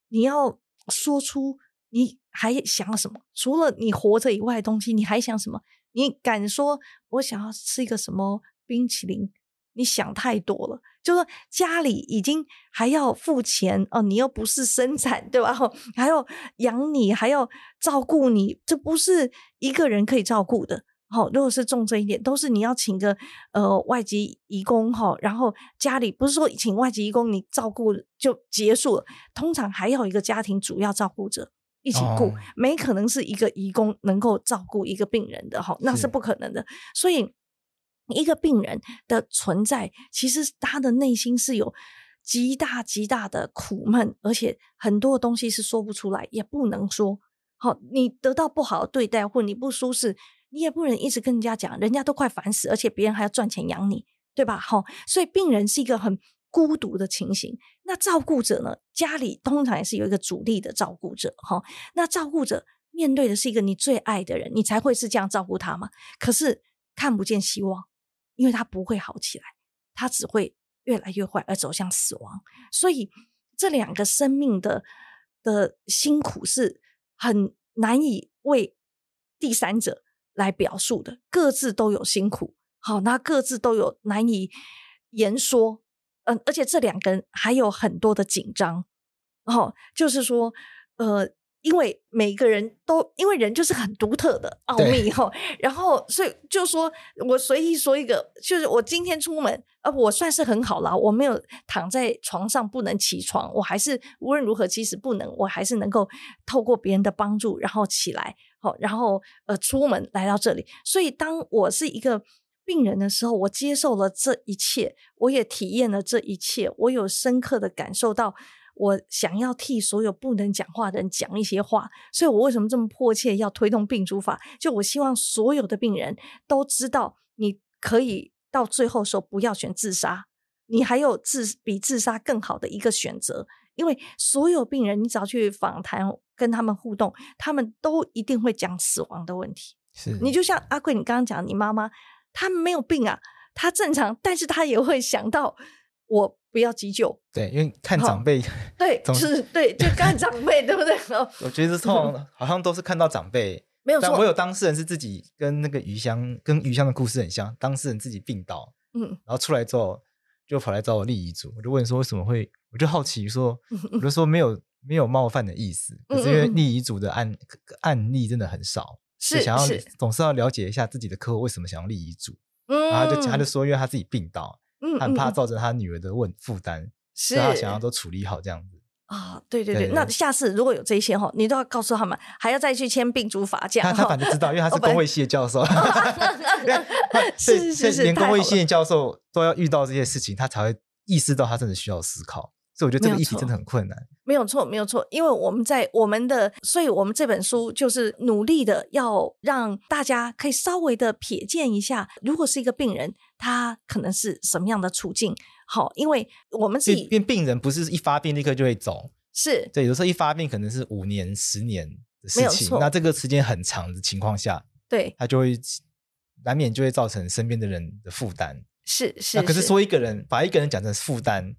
你要说出你还想要什么，除了你活着以外的东西，你还想什么？你敢说我想要吃一个什么冰淇淋？你想太多了，就说家里已经还要付钱哦，你又不是生产，对吧？还要养你，还要照顾你，这不是一个人可以照顾的。好，如果是重症一点，都是你要请个呃外籍移工哈，然后家里不是说请外籍移工你照顾就结束了，通常还要一个家庭主要照顾者一起顾，哦、没可能是一个移工能够照顾一个病人的哈，那是不可能的，所以。一个病人的存在，其实他的内心是有极大极大的苦闷，而且很多东西是说不出来，也不能说。好，你得到不好的对待，或你不舒适，你也不能一直跟人家讲，人家都快烦死，而且别人还要赚钱养你，对吧？好，所以病人是一个很孤独的情形。那照顾者呢？家里通常也是有一个主力的照顾者。哈，那照顾者面对的是一个你最爱的人，你才会是这样照顾他嘛。可是看不见希望。因为他不会好起来，他只会越来越坏，而走向死亡。所以这两个生命的的辛苦是很难以为第三者来表述的，各自都有辛苦。好，那各自都有难以言说。嗯，而且这两个人还有很多的紧张。哦，就是说，呃。因为每个人都，因为人就是很独特的奥秘哈，然后所以就说我随意说一个，就是我今天出门，呃，我算是很好了，我没有躺在床上不能起床，我还是无论如何，即使不能，我还是能够透过别人的帮助，然后起来，好，然后呃出门来到这里。所以当我是一个病人的时候，我接受了这一切，我也体验了这一切，我有深刻的感受到。我想要替所有不能讲话的人讲一些话，所以我为什么这么迫切要推动病主法？就我希望所有的病人都知道，你可以到最后说不要选自杀，你还有自比自杀更好的一个选择。因为所有病人，你只要去访谈跟他们互动，他们都一定会讲死亡的问题。是你就像阿贵，你刚刚讲你妈妈，她没有病啊，她正常，但是她也会想到我。不要急救，对，因为看长辈，对，是，对，就看长辈，对不对？我觉得通常好像都是看到长辈，没有错。但我有当事人是自己跟那个余香，跟余香的故事很像，当事人自己病倒，嗯，然后出来之后就跑来找我立遗嘱，我就问说为什么会，我就好奇说，我就说没有没有冒犯的意思，可是因为立遗嘱的案案例真的很少，是想要总是要了解一下自己的客户为什么想要立遗嘱，嗯，然后他就他就说因为他自己病倒。很怕造成他女儿的问负担，是他想要都处理好这样子啊、哦。对对对，对对对，那下次如果有这些哈，你都要告诉他们，还要再去签病主法这样。他他反正知道，因为他是公卫系的教授，是是是，连公卫系的教授都要遇到这些事情，他才会意识到他真的需要思考。所以我觉得这个议题真的很困难。没有错，没有错，因为我们在我们的，所以我们这本书就是努力的要让大家可以稍微的瞥见一下，如果是一个病人，他可能是什么样的处境。好，因为我们自己病病人不是一发病立刻就会走，是对，有时候一发病可能是五年、十年的事情，那这个时间很长的情况下，对，他就会难免就会造成身边的人的负担。是是，那可是说一个人把一个人讲成负担。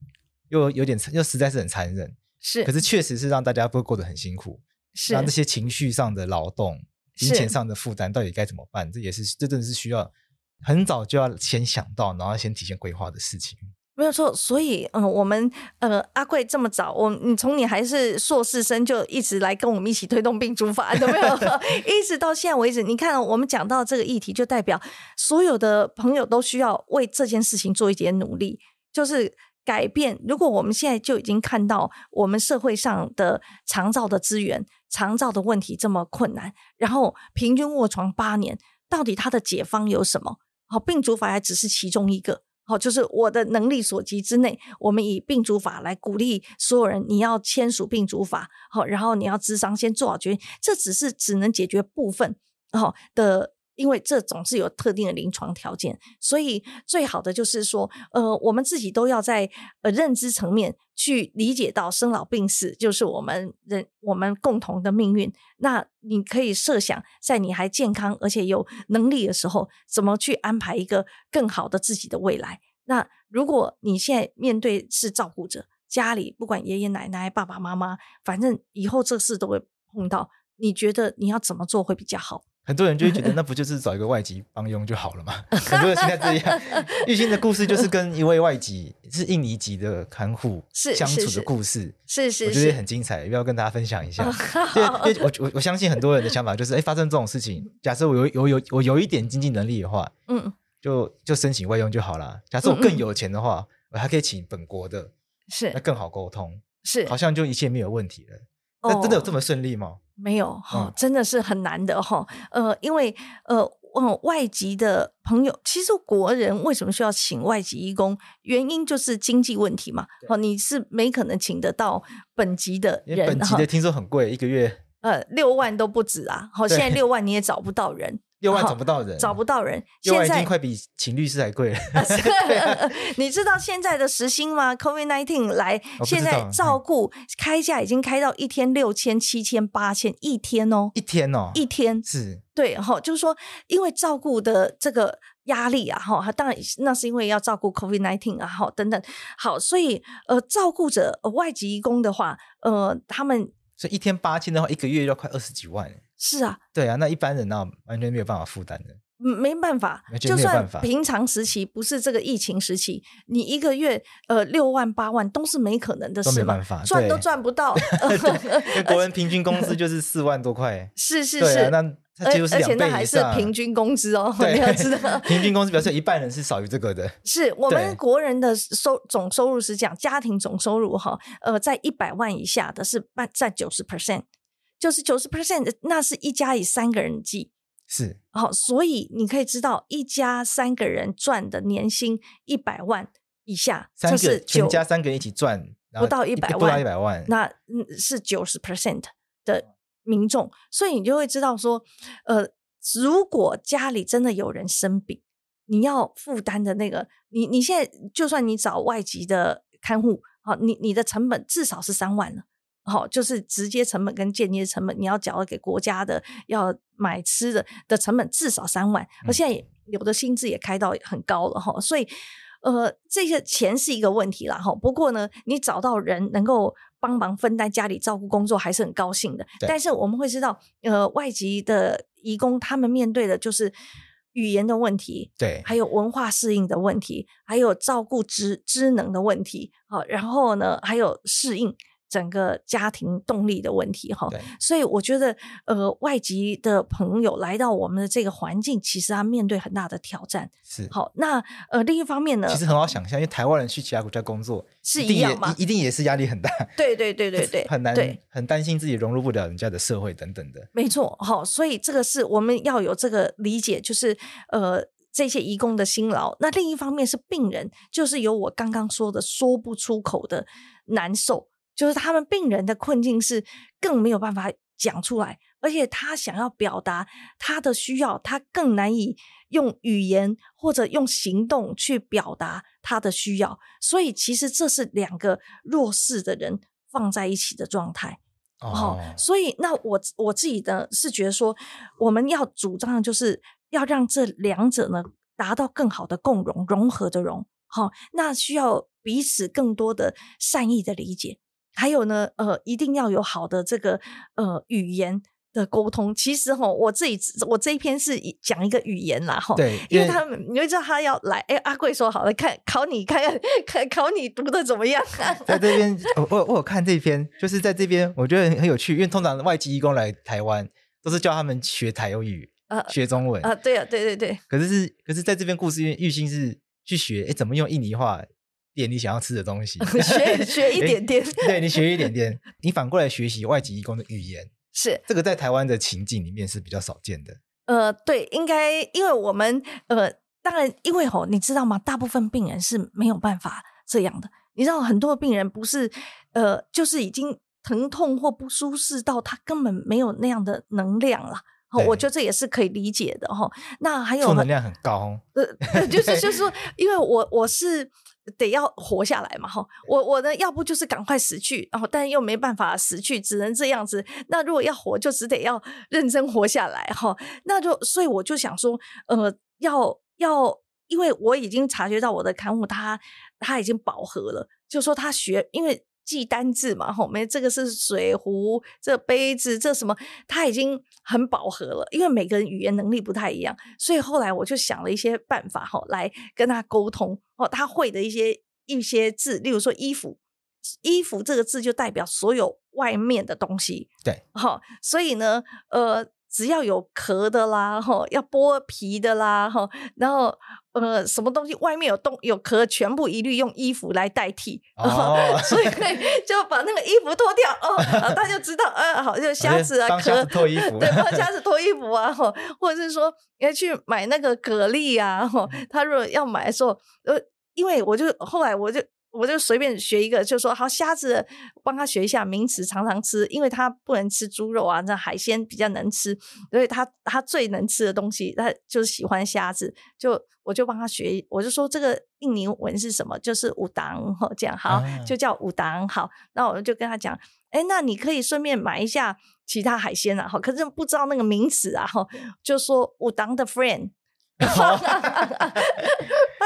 又有点又实在是很残忍，是，可是确实是让大家不会过得很辛苦，是，让这些情绪上的劳动、金钱上的负担到底该怎么办？这也是这真的是需要很早就要先想到，然后先提前规划的事情。没有错，所以嗯，我们呃阿贵这么早，我你从你还是硕士生就一直来跟我们一起推动病主法，有没有？一直到现在为止，你看我们讲到这个议题，就代表所有的朋友都需要为这件事情做一点努力，就是。改变。如果我们现在就已经看到我们社会上的长照的资源、长照的问题这么困难，然后平均卧床八年，到底它的解方有什么？好，病主法还只是其中一个。好，就是我的能力所及之内，我们以病主法来鼓励所有人，你要签署病主法。好，然后你要智商先做好决定，这只是只能解决部分好的因为这总是有特定的临床条件，所以最好的就是说，呃，我们自己都要在呃认知层面去理解到生老病死就是我们人我们共同的命运。那你可以设想，在你还健康而且有能力的时候，怎么去安排一个更好的自己的未来？那如果你现在面对是照顾者，家里不管爷爷奶奶、爸爸妈妈，反正以后这事都会碰到，你觉得你要怎么做会比较好？很多人就会觉得，那不就是找一个外籍帮佣就好了嘛？很多人现在这样。玉欣的故事就是跟一位外籍是印尼籍的看护相处的故事，是是，我觉得也很精彩，要不要跟大家分享一下？因为因为我我我相信很多人的想法就是，哎、欸，发生这种事情，假设我有有有我有一点经济能力的话，嗯，就就申请外佣就好了。假设我更有钱的话，我还可以请本国的，是那更好沟通，是好像就一切没有问题了。那真的有这么顺利吗？没有哈，真的是很难的哈。呃，因为呃，外籍的朋友，其实国人为什么需要请外籍义工？原因就是经济问题嘛。哦，你是没可能请得到本籍的人，本籍的听说很贵，一个月呃六万都不止啊。好，现在六万你也找不到人。六万找不到人，找不到人。现在已经快比请律师还贵了。啊、你知道现在的时薪吗？COVID nineteen 来，现在照顾开价已经开到一天六千、七千、八千一天哦，一天哦，一天是对哈，就是说，因为照顾的这个压力啊，哈，当然那是因为要照顾 COVID nineteen 啊，哈，等等，好，所以呃，照顾者外籍移工的话，呃，他们所以一天八千的话，一个月要快二十几万。是啊，对啊，那一般人呢，完全没有办法负担的。嗯，没办法，就算平常时期不是这个疫情时期，你一个月呃六万八万都是没可能的事，都没办法，赚都赚不到。国人平均工资就是四万多块，是是是，啊、那而且那还是平均工资哦，你要知道，平均工资表示一半人是少于这个的。是我们国人的收总收入是讲家庭总收入哈，呃，在一百万以下的是占九十 percent。就是九十 percent，那是一家以三个人计，是。好，所以你可以知道，一家三个人赚的年薪一百万以下，三个就是全家三个人一起赚不到一百万，不到一百万，那是九十 percent 的民众，所以你就会知道说，呃，如果家里真的有人生病，你要负担的那个，你你现在就算你找外籍的看护，好，你你的成本至少是三万了。好，就是直接成本跟间接成本，你要缴给国家的，要买吃的的成本至少三万，而现在有的薪资也开到很高了哈，所以呃，这些钱是一个问题啦哈。不过呢，你找到人能够帮忙分担家里照顾工作，还是很高兴的。但是我们会知道，呃，外籍的移工他们面对的就是语言的问题，对，还有文化适应的问题，还有照顾职职能的问题，好，然后呢，还有适应。整个家庭动力的问题哈，所以我觉得呃，外籍的朋友来到我们的这个环境，其实他面对很大的挑战。是好，那呃，另一方面呢，其实很好想象，因为台湾人去其他国家工作是一样吗？一定也是压力很大。对对对对 对，很难，很担心自己融入不了人家的社会等等的。没错，好，所以这个是我们要有这个理解，就是呃，这些移工的辛劳。那另一方面是病人，就是有我刚刚说的说不出口的难受。就是他们病人的困境是更没有办法讲出来，而且他想要表达他的需要，他更难以用语言或者用行动去表达他的需要，所以其实这是两个弱势的人放在一起的状态。哦，所以那我我自己的是觉得说，我们要主张的就是要让这两者呢达到更好的共融、融合的融。好，那需要彼此更多的善意的理解。还有呢，呃，一定要有好的这个呃语言的沟通。其实哈，我自己我这一篇是讲一个语言啦，哈，对，因为他们你会知道他要来，哎，阿贵说好了，看考你看看考你读的怎么样？在这边，我我我有看这篇，就是在这边，我觉得很有趣，因为通常外籍义工来台湾都是叫他们学台语，呃，学中文啊，呃，对啊，对对对。可是是，可是在这边故事，因为玉欣是去学，哎，怎么用印尼话？点你想要吃的东西，学学一点点，对，你学一点点，你反过来学习外籍义工的语言，是这个在台湾的情境里面是比较少见的。呃，对，应该因为我们呃，当然因为吼，你知道吗？大部分病人是没有办法这样的。你知道很多病人不是呃，就是已经疼痛或不舒适到他根本没有那样的能量了。我觉得这也是可以理解的哈。那还有负能量很高，呃，就是就是说，因为我我是得要活下来嘛哈。我我呢，要不就是赶快死去，然后但又没办法死去，只能这样子。那如果要活，就只得要 认真活下来哈。那就所以我就想说，呃，要要，因为我已经察觉到我的刊物它它已经饱和了，就说他学因为。记单字嘛，吼，没这个是水壶，这杯子，这什么，他已经很饱和了。因为每个人语言能力不太一样，所以后来我就想了一些办法，吼，来跟他沟通。哦，他会的一些一些字，例如说衣服，衣服这个字就代表所有外面的东西，对，好，所以呢，呃。只要有壳的啦，哈，要剥皮的啦，哈，然后呃，什么东西外面有洞有壳，全部一律用衣服来代替，哦、所以就把那个衣服脱掉，哦，他就知道，呃，好，就虾子啊，壳脱衣服，对，帮虾子脱衣服啊，哈，或者是说要去买那个蛤蜊啊，哈，他如果要买的时候，呃，因为我就后来我就。我就随便学一个，就说好虾子，帮他学一下名词，常常吃，因为他不能吃猪肉啊，那海鲜比较能吃，所以他他最能吃的东西，他就是喜欢虾子，就我就帮他学，我就说这个印尼文是什么，就是武当，吼，这样好，就叫武当，好，那我就跟他讲，哎，那你可以顺便买一下其他海鲜啊，好，可是不知道那个名词啊，哈，就说武当的 friend。他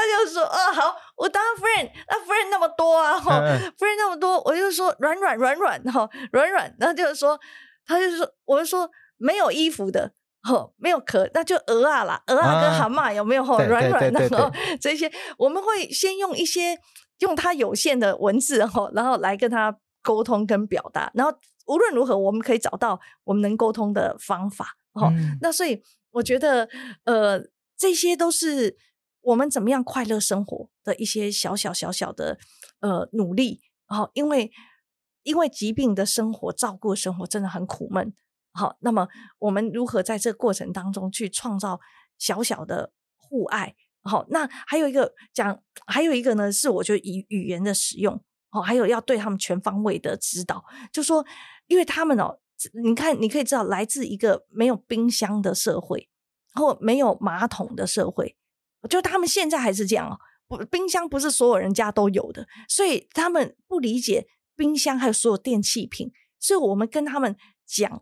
就说：“哦，好，我当 friend，那 friend 那么多啊，哈，friend 那么多，我就说软软软软哈，软软。然后就是说，他就说，我就说没有衣服的，哈，没有壳，那就鹅啊啦，鹅啊跟蛤蟆有没有？哈，软软的，哈 这些我们会先用一些用它有限的文字，哈，然后来跟他沟通跟表达。然后无论如何，我们可以找到我们能沟通的方法，哈、嗯。那所以我觉得，呃。”这些都是我们怎么样快乐生活的一些小小小小的呃努力，好，因为因为疾病的生活照顾生活真的很苦闷，好，那么我们如何在这个过程当中去创造小小的互爱？好，那还有一个讲，还有一个呢，是我觉得语语言的使用，好，还有要对他们全方位的指导，就说，因为他们哦，你看，你可以知道，来自一个没有冰箱的社会。或没有马桶的社会，就他们现在还是这样哦。不，冰箱不是所有人家都有的，所以他们不理解冰箱还有所有电器品。所以我们跟他们讲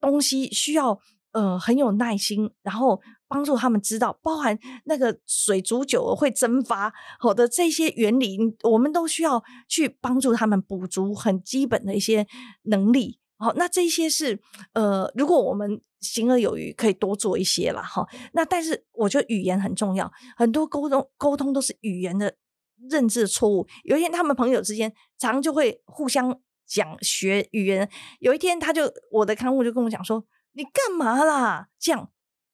东西需要呃很有耐心，然后帮助他们知道，包含那个水煮久了会蒸发好的这些原理，我们都需要去帮助他们补足很基本的一些能力。好，那这些是呃，如果我们行而有余，可以多做一些啦。哈。那但是我觉得语言很重要，很多沟通沟通都是语言的认知的错误。有一天他们朋友之间常常就会互相讲学语言。有一天他就我的看护就跟我讲说：“你干嘛啦？”这样，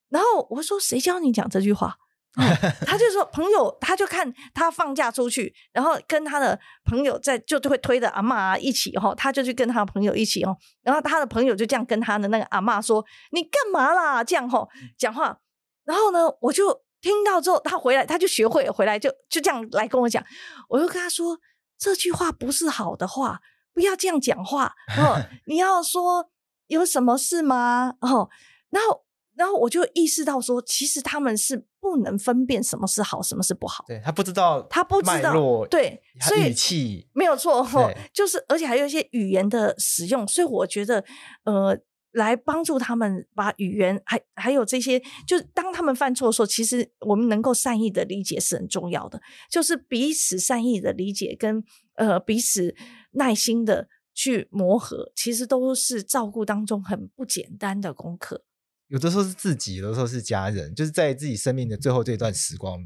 然后我说：“谁教你讲这句话？”嗯、他就说朋友，他就看他放假出去，然后跟他的朋友在就会推着阿嬷一起哈，他就去跟他的朋友一起哦，然后他的朋友就这样跟他的那个阿嬷说：“你干嘛啦？”这样哈讲话，然后呢，我就听到之后，他回来他就学会，回来就就这样来跟我讲，我就跟他说这句话不是好的话，不要这样讲话哦，你要说有什么事吗？哦，然后。然后我就意识到说，其实他们是不能分辨什么是好，什么是不好。对，他不知道，他不知道，对，所以语气没有错，就是而且还有一些语言的使用，所以我觉得呃，来帮助他们把语言还还有这些，就是当他们犯错的时候，其实我们能够善意的理解是很重要的，就是彼此善意的理解跟呃彼此耐心的去磨合，其实都是照顾当中很不简单的功课。有的时候是自己，有的时候是家人，就是在自己生命的最后这段时光。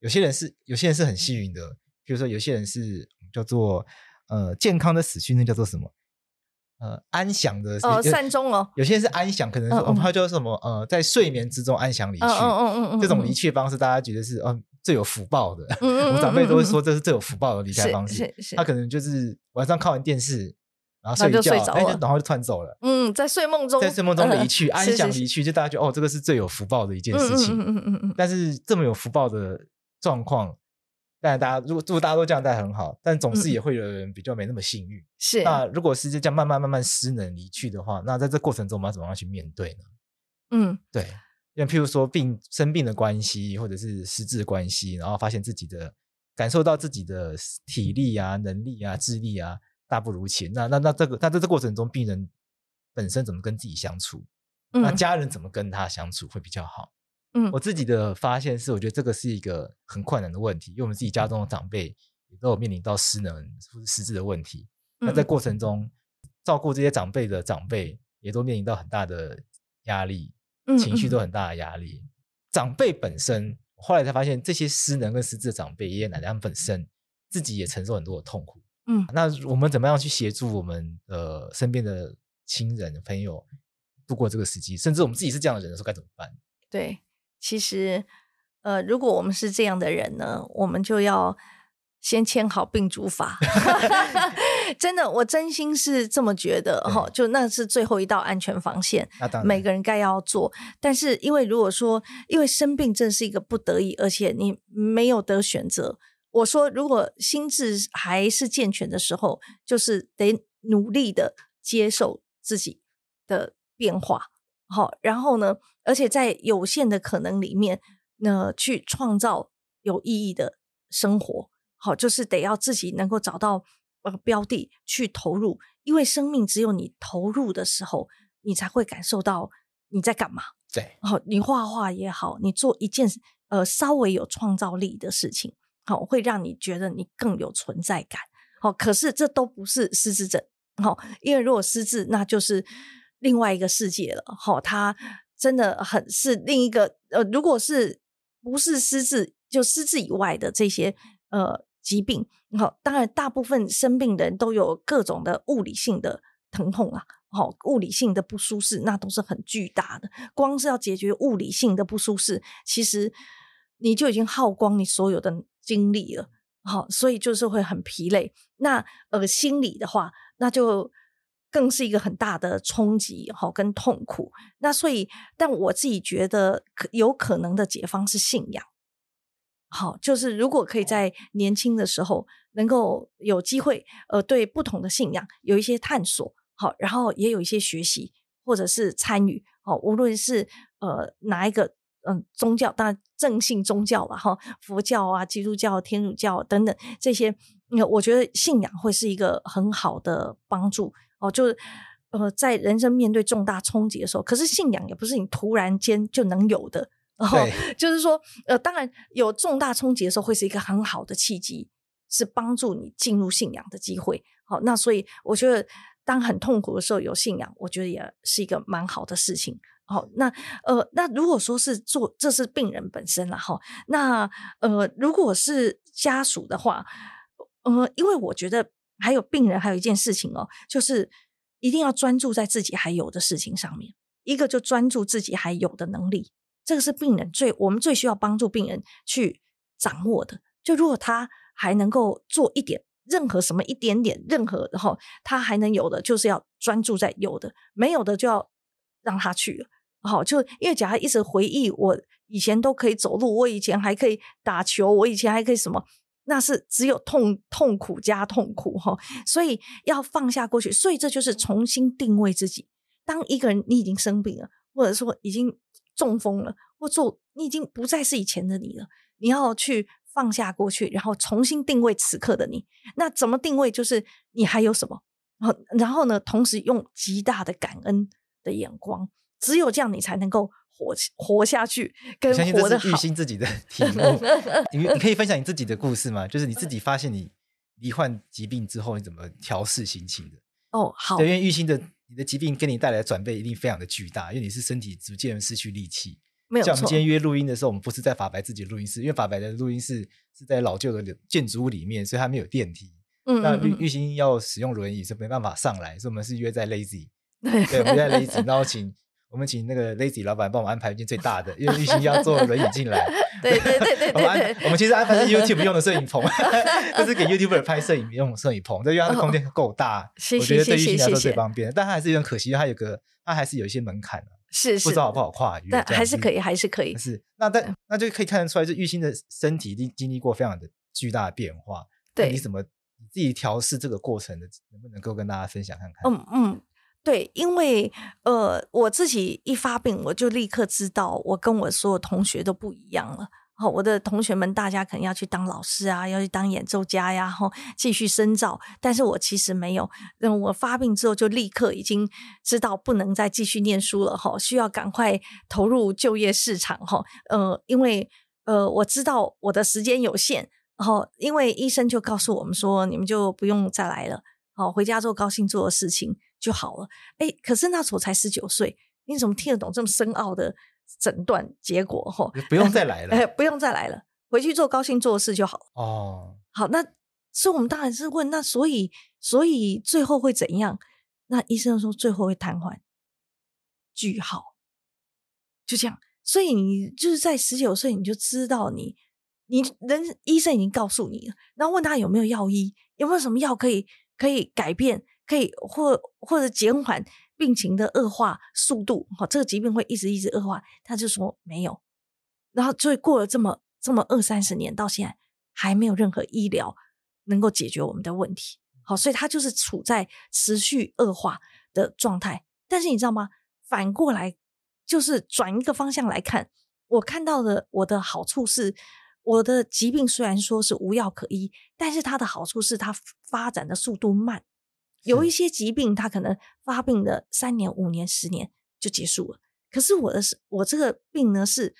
有些人是，有些人是很幸运的，比如说有些人是叫做呃健康的死去，那叫做什么？呃，安详的哦，善终哦。有些人是安详，可能说、嗯嗯、他叫什么？呃，在睡眠之中安详离去。嗯嗯嗯嗯，这种离去方式，大家觉得是嗯、呃、最有福报的。嗯我们长辈都会说这是最有福报的离开方式。是是是，他可能就是晚上看完电视。然后睡觉，睡着了，然后就窜走了。嗯，在睡梦中，在睡梦中离去，安详离去，就大家觉得哦，这个是最有福报的一件事情。嗯嗯嗯嗯。但是这么有福报的状况，当然大家如果如果大家都这样，当然很好。但总是也会有人比较没那么幸运。是。那如果是就这样慢慢慢慢失能离去的话，那在这过程中我们要怎么样去面对呢？嗯，对，因为譬如说病生病的关系，或者是失智的关系，然后发现自己的感受到自己的体力啊、能力啊、智力啊大不如前，那那那这个那在这过程中，病人本身怎么跟自己相处？嗯、那家人怎么跟他相处会比较好？嗯，我自己的发现是，我觉得这个是一个很困难的问题，因为我们自己家中的长辈也都有面临到失能或是失智的问题。那在过程中，照顾这些长辈的长辈也都面临到很大的压力，情绪都很大的压力。嗯嗯、长辈本身，后来才发现，这些失能跟失智的长辈爷爷奶奶他们本身自己也承受很多的痛苦。嗯，那我们怎么样去协助我们的身边的亲人朋友度过这个时期？甚至我们自己是这样的人的时候，该怎么办？对。其实，呃，如果我们是这样的人呢，我们就要先签好病主法。真的，我真心是这么觉得哈。就那是最后一道安全防线，每个人该要做。但是，因为如果说，因为生病真是一个不得已，而且你没有得选择。我说，如果心智还是健全的时候，就是得努力的接受自己的变化。好，然后呢，而且在有限的可能里面，那去创造有意义的生活。好，就是得要自己能够找到呃标的去投入，因为生命只有你投入的时候，你才会感受到你在干嘛。对，好，你画画也好，你做一件呃稍微有创造力的事情，好，会让你觉得你更有存在感。好，可是这都不是失智症。好，因为如果失智，那就是。另外一个世界了，哈，他真的很是另一个呃，如果是不是失智，就失智以外的这些呃疾病，好，当然大部分生病人都有各种的物理性的疼痛啊，好，物理性的不舒适，那都是很巨大的。光是要解决物理性的不舒适，其实你就已经耗光你所有的精力了，好，所以就是会很疲累。那呃，心理的话，那就。更是一个很大的冲击，哈，跟痛苦。那所以，但我自己觉得，有可能的解方是信仰。好，就是如果可以在年轻的时候能够有机会，呃，对不同的信仰有一些探索，好，然后也有一些学习或者是参与，好，无论是呃哪一个嗯、呃、宗教，当然正信宗教吧，哈，佛教啊、基督教、天主教等等这些，我觉得信仰会是一个很好的帮助。哦，就是呃，在人生面对重大冲击的时候，可是信仰也不是你突然间就能有的。然后就是说，呃，当然有重大冲击的时候，会是一个很好的契机，是帮助你进入信仰的机会。好，那所以我觉得，当很痛苦的时候有信仰，我觉得也是一个蛮好的事情。好，那呃，那如果说是做，这是病人本身了哈。那呃，如果是家属的话，呃，因为我觉得。还有病人，还有一件事情哦，就是一定要专注在自己还有的事情上面。一个就专注自己还有的能力，这个是病人最我们最需要帮助病人去掌握的。就如果他还能够做一点任何什么一点点任何，然后他还能有的，就是要专注在有的，没有的就要让他去了。好，就因为假如一直回忆我以前都可以走路，我以前还可以打球，我以前还可以什么。那是只有痛痛苦加痛苦哈，所以要放下过去，所以这就是重新定位自己。当一个人你已经生病了，或者说已经中风了，或做你已经不再是以前的你了，你要去放下过去，然后重新定位此刻的你。那怎么定位？就是你还有什么？然后然后呢，同时用极大的感恩的眼光，只有这样，你才能够。活活下去，跟活得好。郁欣自己的 题目，你你可以分享你自己的故事吗？就是你自己发现你罹患疾病之后，你怎么调试心情的？哦，好。对，因为玉欣的你的疾病给你带来的转变一定非常的巨大，因为你是身体逐渐失去力气。没有错。像我们今天约录音的时候，我们不是在法白自己的录音室，因为法白的录音室是在老旧的建筑物里面，所以它没有电梯。嗯，嗯，嗯。那玉玉欣要使用轮椅是没办法上来，所以我们是约在 Lazy。对，我们约在 Lazy，然后请。我们请那个 Lazy 老板帮我们安排一间最大的，因为郁欣要坐轮椅进来。对对对 我们我们其实安排是 YouTube 用的摄影棚，就是给 YouTuber 拍摄影用摄影棚，这因为它的空间够大，我觉得对郁欣来说最方便。但它还是有点可惜，它有个它还是有一些门槛的，是是，不知道好不好跨越。但还是可以，还是可以。是那但那就可以看得出来，就玉欣的身体经经历过非常的巨大的变化。对，你怎么你自己调试这个过程的，能不能够跟大家分享看看？嗯嗯。对，因为呃，我自己一发病，我就立刻知道我跟我所有同学都不一样了。好，我的同学们，大家可能要去当老师啊，要去当演奏家呀，然后继续深造。但是我其实没有，嗯，我发病之后就立刻已经知道不能再继续念书了哈，需要赶快投入就业市场哈。呃，因为呃，我知道我的时间有限，然后因为医生就告诉我们说，你们就不用再来了，好，回家做高兴做的事情就好了。哎，可是那时候才十九岁，你怎么听得懂这么深奥的？诊断结果哈，不用再来 了，哎，不用再来了，回去做高兴做的事就好了。哦，好，那所以我们当然是问，那所以所以最后会怎样？那医生说最后会瘫痪，句号，就这样。所以你就是在十九岁你就知道你你人医生已经告诉你了，然后问他有没有药医，有没有什么药可以可以改变，可以或或者减缓。病情的恶化速度，哈，这个疾病会一直一直恶化。他就说没有，然后所以过了这么这么二三十年，到现在还没有任何医疗能够解决我们的问题。好，所以他就是处在持续恶化的状态。但是你知道吗？反过来就是转一个方向来看，我看到的我的好处是，我的疾病虽然说是无药可医，但是它的好处是它发展的速度慢。有一些疾病，它可能发病的三年、五年、十年就结束了。可是我的是，我这个病呢是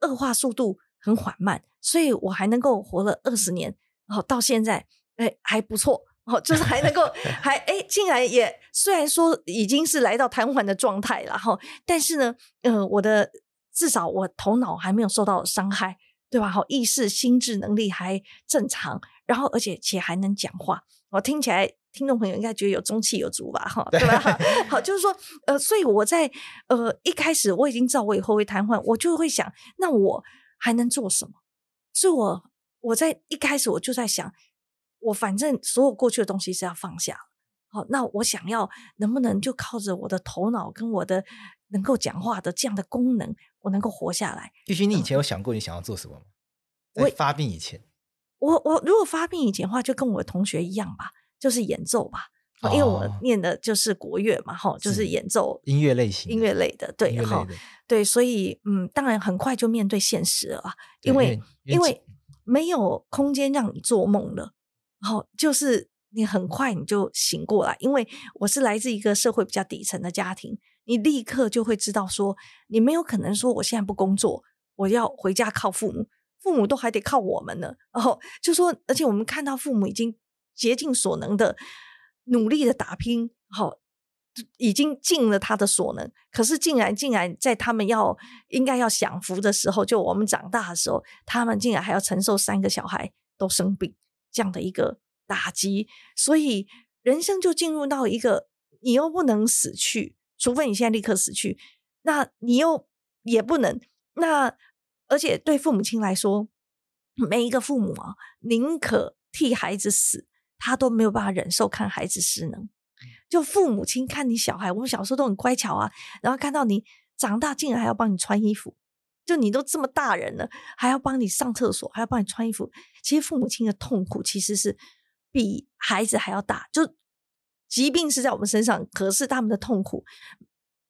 恶化速度很缓慢，所以我还能够活了二十年，然后到现在，哎，还不错，哦，就是还能够，还哎，竟然也虽然说已经是来到瘫痪的状态了，哈，但是呢，呃，我的至少我头脑还没有受到伤害，对吧？好，意识、心智能力还正常，然后而且且还能讲话，我听起来。听众朋友应该觉得有中气有足吧，哈，对吧？好，就是说，呃，所以我在呃一开始我已经知道我以后会瘫痪，我就会想，那我还能做什么？所以我我在一开始我就在想，我反正所有过去的东西是要放下，好，那我想要能不能就靠着我的头脑跟我的能够讲话的这样的功能，我能够活下来？玉勋，你以前有想过你想要做什么吗？我发病以前，我我，我如果发病以前的话，就跟我的同学一样吧。就是演奏吧，哦、因为我念的就是国乐嘛，哈，就是演奏音乐类型、音乐类的，对，哈，对，所以嗯，当然很快就面对现实了，因为因为没有空间让你做梦了，然后就是你很快你就醒过来，因为我是来自一个社会比较底层的家庭，你立刻就会知道说，你没有可能说我现在不工作，我要回家靠父母，父母都还得靠我们呢，然后就说，而且我们看到父母已经。竭尽所能的努力的打拼，好，已经尽了他的所能。可是，竟然竟然在他们要应该要享福的时候，就我们长大的时候，他们竟然还要承受三个小孩都生病这样的一个打击。所以，人生就进入到一个你又不能死去，除非你现在立刻死去，那你又也不能。那而且对父母亲来说，每一个父母啊，宁可替孩子死。他都没有办法忍受看孩子失能，就父母亲看你小孩，我们小时候都很乖巧啊，然后看到你长大，竟然还要帮你穿衣服，就你都这么大人了，还要帮你上厕所，还要帮你穿衣服。其实父母亲的痛苦其实是比孩子还要大，就疾病是在我们身上，可是他们的痛苦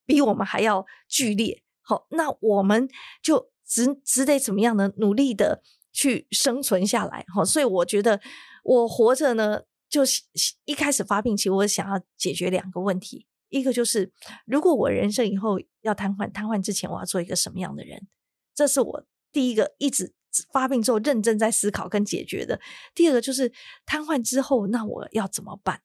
比我们还要剧烈。好，那我们就只只得怎么样呢？努力的去生存下来。好，所以我觉得。我活着呢，就是一开始发病期，我想要解决两个问题，一个就是如果我人生以后要瘫痪，瘫痪之前我要做一个什么样的人，这是我第一个一直发病之后认真在思考跟解决的。第二个就是瘫痪之后，那我要怎么办？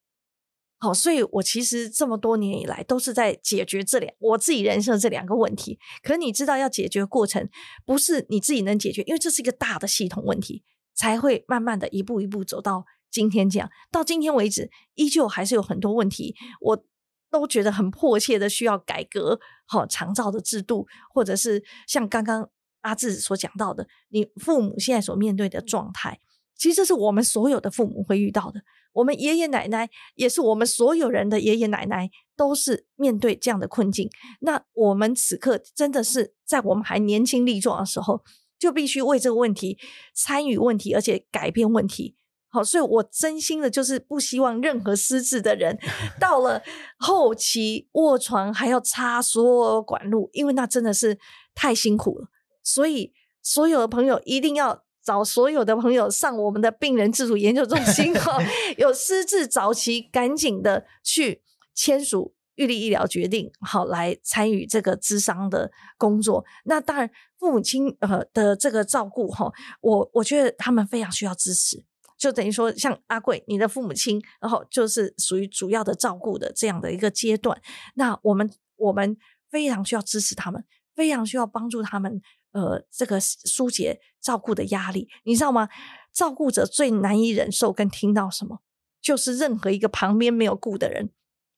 好，所以我其实这么多年以来都是在解决这两我自己人生的这两个问题。可你知道，要解决过程不是你自己能解决，因为这是一个大的系统问题。才会慢慢的一步一步走到今天这样，到今天为止，依旧还是有很多问题，我都觉得很迫切的需要改革，好长照的制度，或者是像刚刚阿志所讲到的，你父母现在所面对的状态，其实这是我们所有的父母会遇到的，我们爷爷奶奶也是我们所有人的爷爷奶奶，都是面对这样的困境。那我们此刻真的是在我们还年轻力壮的时候。就必须为这个问题参与问题，而且改变问题。好，所以我真心的就是不希望任何失智的人 到了后期卧床还要插所有管路，因为那真的是太辛苦了。所以所有的朋友一定要找所有的朋友上我们的病人自主研究中心 哈，有失智早期赶紧的去签署。预立医疗决定，好来参与这个咨商的工作。那当然，父母亲呃的这个照顾哈，我我觉得他们非常需要支持。就等于说，像阿贵，你的父母亲，然后就是属于主要的照顾的这样的一个阶段。那我们我们非常需要支持他们，非常需要帮助他们，呃，这个疏解照顾的压力。你知道吗？照顾者最难以忍受跟听到什么，就是任何一个旁边没有顾的人。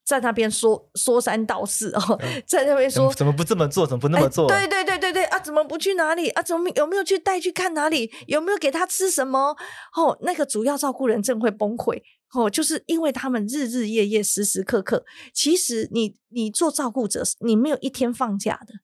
在那边说说三道四哦，在那边说怎么不这么做，怎么不那么做？对对对对对啊，怎么不去哪里啊？怎么有没有去带去看哪里？有没有给他吃什么？哦，那个主要照顾人真会崩溃哦，就是因为他们日日夜夜时时刻刻，其实你你做照顾者，你没有一天放假的。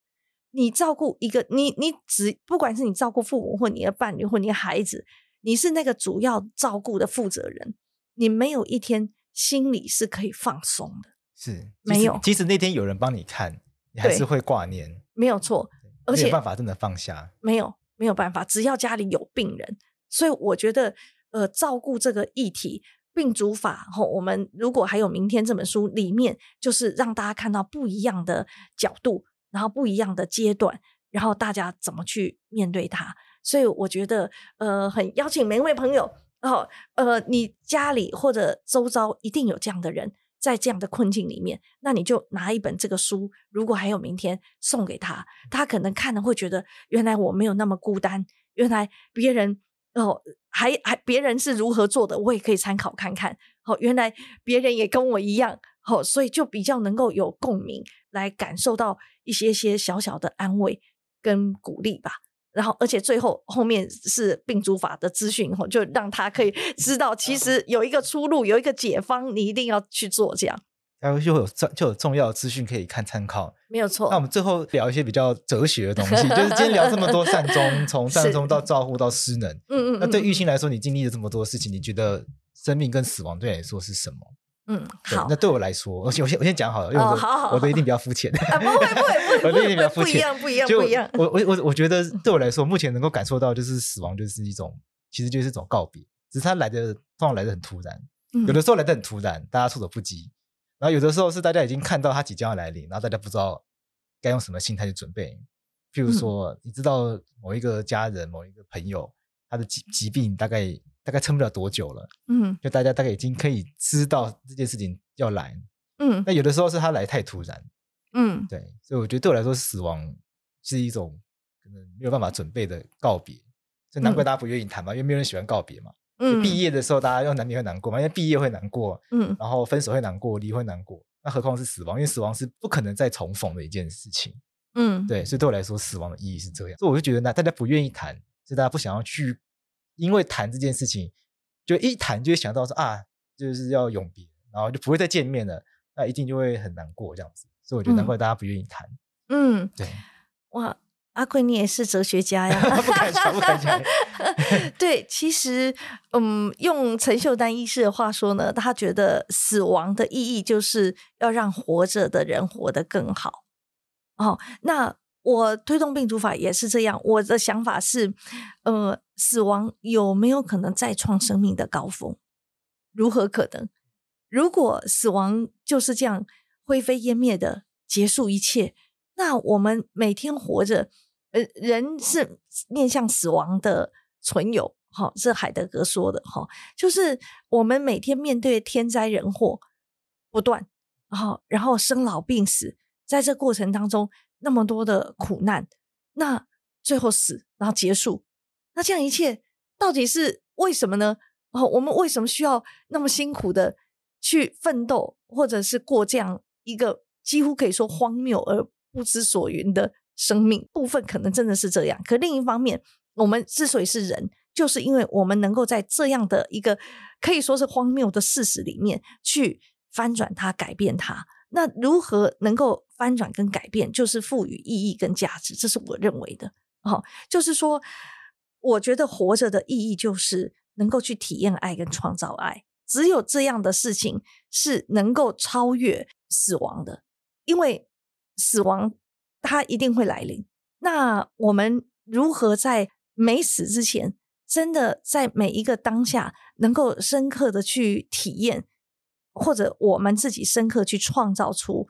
你照顾一个你你只不管是你照顾父母或你的伴侣或你的孩子，你是那个主要照顾的负责人，你没有一天。心里是可以放松的，是没有。即使那天有人帮你看，你还是会挂念，没有错。而且没有办法真的放下，没有没有办法。只要家里有病人，所以我觉得，呃，照顾这个议题，病主法，吼，我们如果还有明天这本书里面，就是让大家看到不一样的角度，然后不一样的阶段，然后大家怎么去面对它。所以我觉得，呃，很邀请每一位朋友。然后，呃，你家里或者周遭一定有这样的人，在这样的困境里面，那你就拿一本这个书，如果还有明天，送给他，他可能看了会觉得，原来我没有那么孤单，原来别人哦，还还别人是如何做的，我也可以参考看看。哦，原来别人也跟我一样，哦，所以就比较能够有共鸣，来感受到一些些小小的安慰跟鼓励吧。然后，而且最后后面是病主法的资讯，就让他可以知道，其实有一个出路，有一个解方，你一定要去做这样。然后就有重就有重要的资讯可以看参考，没有错。那我们最后聊一些比较哲学的东西，就是今天聊这么多善终，从善终到照护到失能，嗯，嗯嗯。那对玉欣来说，你经历了这么多事情，你觉得生命跟死亡对你来说是什么？嗯，好。那对我来说，我先我先我先讲好了，因为我的、哦、好好好我的一定比较肤浅。啊，不会不会 不会，我的一定比较肤浅，不一样不一样不一样。我我我我觉得对我来说，目前能够感受到就是死亡就是一种，其实就是一种告别，只是它来的通常来的很突然，有的时候来的很突然，大家措手不及。然后有的时候是大家已经看到它即将要来临，然后大家不知道该用什么心态去准备。譬如说，你知道某一个家人、某一个朋友他的疾疾病大概。大概撑不了多久了，嗯，就大家大概已经可以知道这件事情要来，嗯，那有的时候是他来太突然，嗯，对，所以我觉得对我来说，死亡是一种可能没有办法准备的告别，所以难怪大家不愿意谈嘛，嗯、因为没有人喜欢告别嘛，嗯，毕业的时候大家又难免会难过嘛，因为毕业会难过，嗯，然后分手会难过，离婚难过，那何况是死亡，因为死亡是不可能再重逢的一件事情，嗯，对，所以对我来说，死亡的意义是这样，所以我就觉得呢大家不愿意谈，是大家不想要去。因为谈这件事情，就一谈就会想到说啊，就是要永别，然后就不会再见面了，那一定就会很难过这样子。所以我觉得难怪大家不愿意谈。嗯，对。哇，阿贵你也是哲学家呀？不敢讲，不敢讲。对，其实，嗯，用陈秀丹医师的话说呢，他觉得死亡的意义就是要让活着的人活得更好。哦，那。我推动病主法也是这样，我的想法是，呃，死亡有没有可能再创生命的高峰？如何可能？如果死亡就是这样灰飞烟灭的结束一切，那我们每天活着，呃，人是面向死亡的存有，哈、是海德格说的，哈、就是我们每天面对天灾人祸不断，然后然后生老病死，在这过程当中。那么多的苦难，那最后死，然后结束，那这样一切到底是为什么呢？哦，我们为什么需要那么辛苦的去奋斗，或者是过这样一个几乎可以说荒谬而不知所云的生命？部分可能真的是这样，可另一方面，我们之所以是人，就是因为我们能够在这样的一个可以说是荒谬的事实里面去翻转它、改变它。那如何能够翻转跟改变，就是赋予意义跟价值，这是我认为的。哦，就是说，我觉得活着的意义就是能够去体验爱跟创造爱。只有这样的事情是能够超越死亡的，因为死亡它一定会来临。那我们如何在没死之前，真的在每一个当下，能够深刻的去体验，或者我们自己深刻去创造出？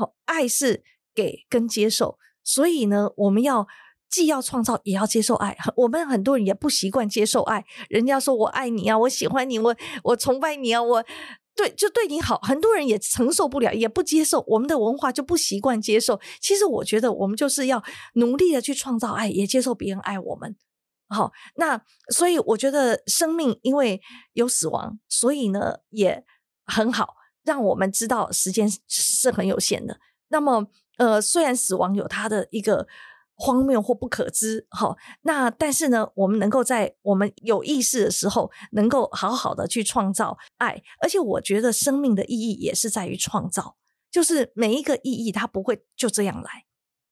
好，爱是给跟接受，所以呢，我们要。既要创造，也要接受爱。我们很多人也不习惯接受爱。人家说我爱你啊，我喜欢你，我我崇拜你啊，我对就对你好。很多人也承受不了，也不接受。我们的文化就不习惯接受。其实我觉得，我们就是要努力的去创造爱，也接受别人爱我们。好，那所以我觉得生命因为有死亡，所以呢也很好，让我们知道时间是很有限的。那么呃，虽然死亡有它的一个。荒谬或不可知，好，那但是呢，我们能够在我们有意识的时候，能够好好的去创造爱，而且我觉得生命的意义也是在于创造，就是每一个意义它不会就这样来，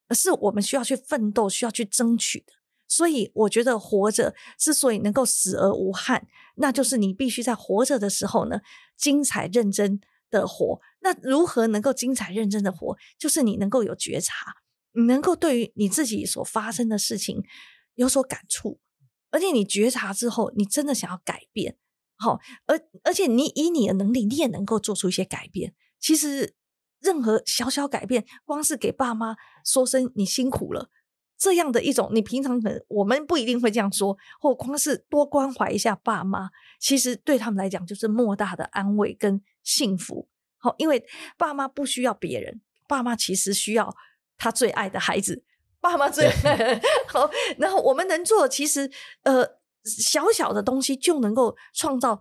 而是我们需要去奋斗，需要去争取的。所以我觉得活着之所以能够死而无憾，那就是你必须在活着的时候呢，精彩认真的活。那如何能够精彩认真的活？就是你能够有觉察。你能够对于你自己所发生的事情有所感触，而且你觉察之后，你真的想要改变，好，而而且你以你的能力，你也能够做出一些改变。其实任何小小改变，光是给爸妈说声你辛苦了，这样的一种，你平常可能我们不一定会这样说，或光是多关怀一下爸妈，其实对他们来讲就是莫大的安慰跟幸福。好，因为爸妈不需要别人，爸妈其实需要。他最爱的孩子，爸妈最爱好。然后我们能做，其实呃小小的东西就能够创造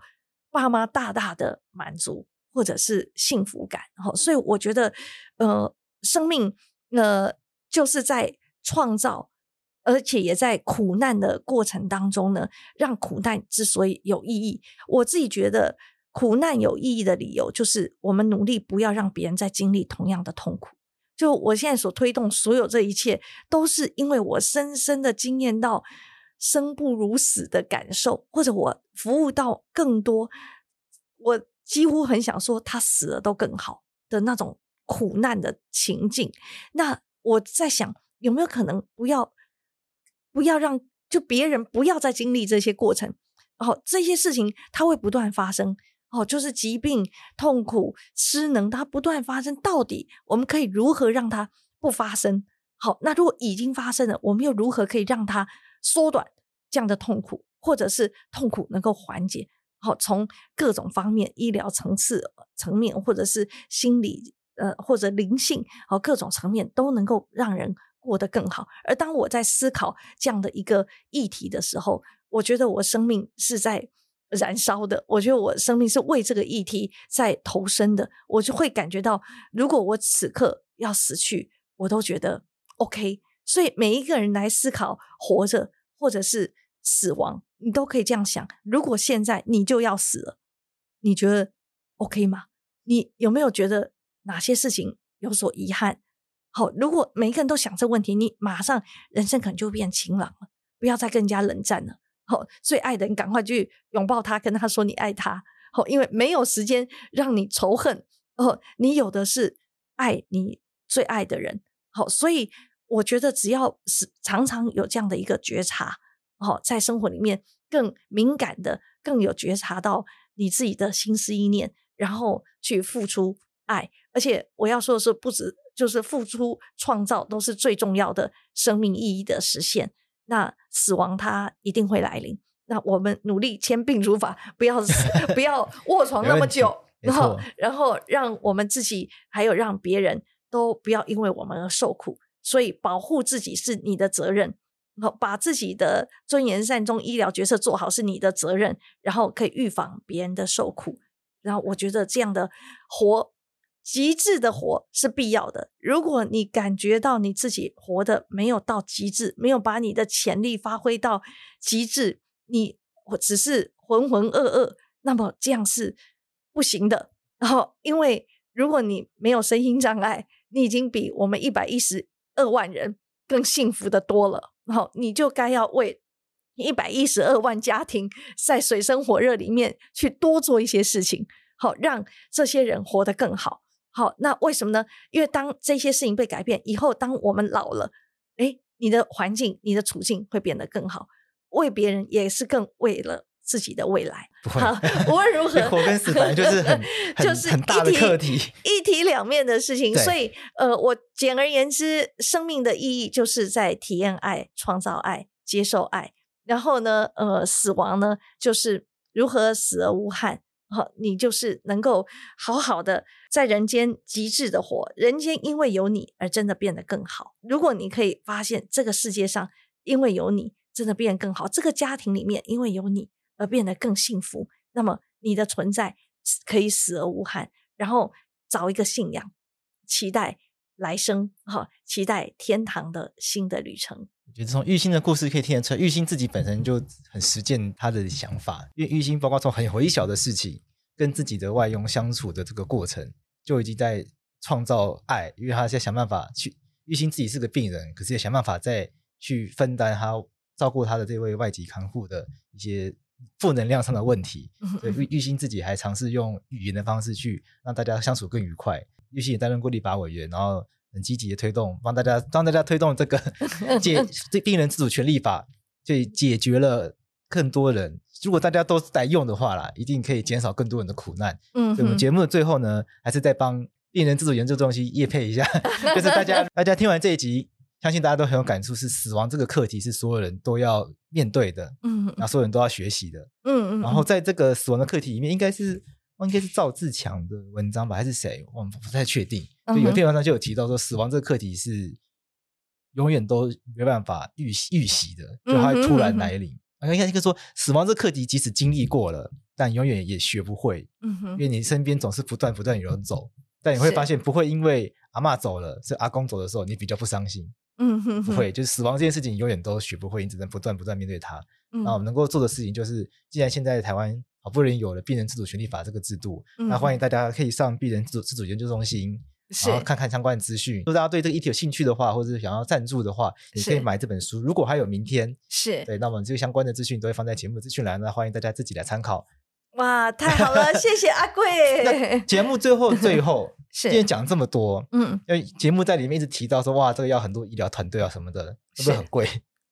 爸妈大大的满足或者是幸福感。好，所以我觉得呃生命呃就是在创造，而且也在苦难的过程当中呢，让苦难之所以有意义。我自己觉得苦难有意义的理由，就是我们努力不要让别人再经历同样的痛苦。就我现在所推动所有这一切，都是因为我深深的经验到生不如死的感受，或者我服务到更多，我几乎很想说他死了都更好的那种苦难的情境。那我在想，有没有可能不要不要让就别人不要再经历这些过程，然后这些事情它会不断发生。哦，就是疾病、痛苦、失能，它不断发生。到底我们可以如何让它不发生？好，那如果已经发生了，我们又如何可以让它缩短这样的痛苦，或者是痛苦能够缓解？好，从各种方面，医疗层次层面，或者是心理呃，或者灵性，好，各种层面都能够让人过得更好。而当我在思考这样的一个议题的时候，我觉得我生命是在。燃烧的，我觉得我生命是为这个议题在投身的，我就会感觉到，如果我此刻要死去，我都觉得 OK。所以每一个人来思考活着或者是死亡，你都可以这样想：如果现在你就要死了，你觉得 OK 吗？你有没有觉得哪些事情有所遗憾？好，如果每一个人都想这问题，你马上人生可能就变晴朗了，不要再更加冷战了。好，最爱的人赶快去拥抱他，跟他说你爱他。好，因为没有时间让你仇恨。哦，你有的是爱你最爱的人。好，所以我觉得只要是常常有这样的一个觉察，好，在生活里面更敏感的、更有觉察到你自己的心思意念，然后去付出爱。而且我要说的是，不止就是付出创造，都是最重要的生命意义的实现。那死亡它一定会来临，那我们努力签病如法，不要死，不要卧床那么久，然后然后让我们自己还有让别人都不要因为我们而受苦，所以保护自己是你的责任，然后把自己的尊严善终医疗角色做好是你的责任，然后可以预防别人的受苦，然后我觉得这样的活。极致的活是必要的。如果你感觉到你自己活得没有到极致，没有把你的潜力发挥到极致，你我只是浑浑噩噩，那么这样是不行的。然后，因为如果你没有身心障碍，你已经比我们一百一十二万人更幸福的多了。然后，你就该要为一百一十二万家庭在水深火热里面去多做一些事情，好让这些人活得更好。好，那为什么呢？因为当这些事情被改变以后，当我们老了，诶，你的环境、你的处境会变得更好，为别人也是更为了自己的未来。好，无论如何，活跟死就是很就是很大的课题，一体两面的事情。所以，呃，我简而言之，生命的意义就是在体验爱、创造爱、接受爱。然后呢，呃，死亡呢，就是如何死而无憾。好，你就是能够好好的在人间极致的活，人间因为有你而真的变得更好。如果你可以发现这个世界上因为有你真的变得更好，这个家庭里面因为有你而变得更幸福，那么你的存在可以死而无憾，然后找一个信仰，期待来生，哈，期待天堂的新的旅程。我觉得从玉兴的故事可以听得出来，玉兴自己本身就很实践他的想法。因为玉兴包括从很微小的事情，跟自己的外佣相处的这个过程，就已经在创造爱。因为他在想办法去，玉兴自己是个病人，可是也想办法再去分担他照顾他的这位外籍看护的一些负能量上的问题。所以玉玉兴自己还尝试用语言的方式去让大家相处更愉快。玉兴也担任过立法委员，然后。很积极的推动，帮大家帮大家推动这个 解这病人自主权利法，就解决了更多人。如果大家都在用的话啦，一定可以减少更多人的苦难。嗯，所以我们节目的最后呢，还是再帮病人自主研究中心业配一下，就是大家大家听完这一集，相信大家都很有感触，是死亡这个课题是所有人都要面对的，嗯，那所有人都要学习的，嗯嗯，然后在这个死亡的课题里面，应该是。应该是赵自强的文章吧，还是谁？我不太确定。就有篇文章就有提到说，死亡这个课题是永远都没办法预预习的，就它会突然来临。应该应该说，死亡这个课题即使经历过了，但永远也学不会。嗯哼，因为你身边总是不断不断有人走，但你会发现不会因为阿嬷走了，是阿公走的时候，你比较不伤心。嗯哼，不会，就是死亡这件事情永远都学不会，你只能不断不断面对它。那我们能够做的事情就是，既然现在台湾。好不容易有了病人自主权利法这个制度，嗯、那欢迎大家可以上病人自主自主研究中心，然后看看相关的资讯。如果大家对这个议题有兴趣的话，或者是想要赞助的话，你可以买这本书。如果还有明天，是对，那么这个相关的资讯都会放在节目资讯栏，那欢迎大家自己来参考。哇，太好了，谢谢阿贵。节目最后最后，今天讲这么多，嗯，因为节目在里面一直提到说，哇，这个要很多医疗团队啊什么的，是不是很贵？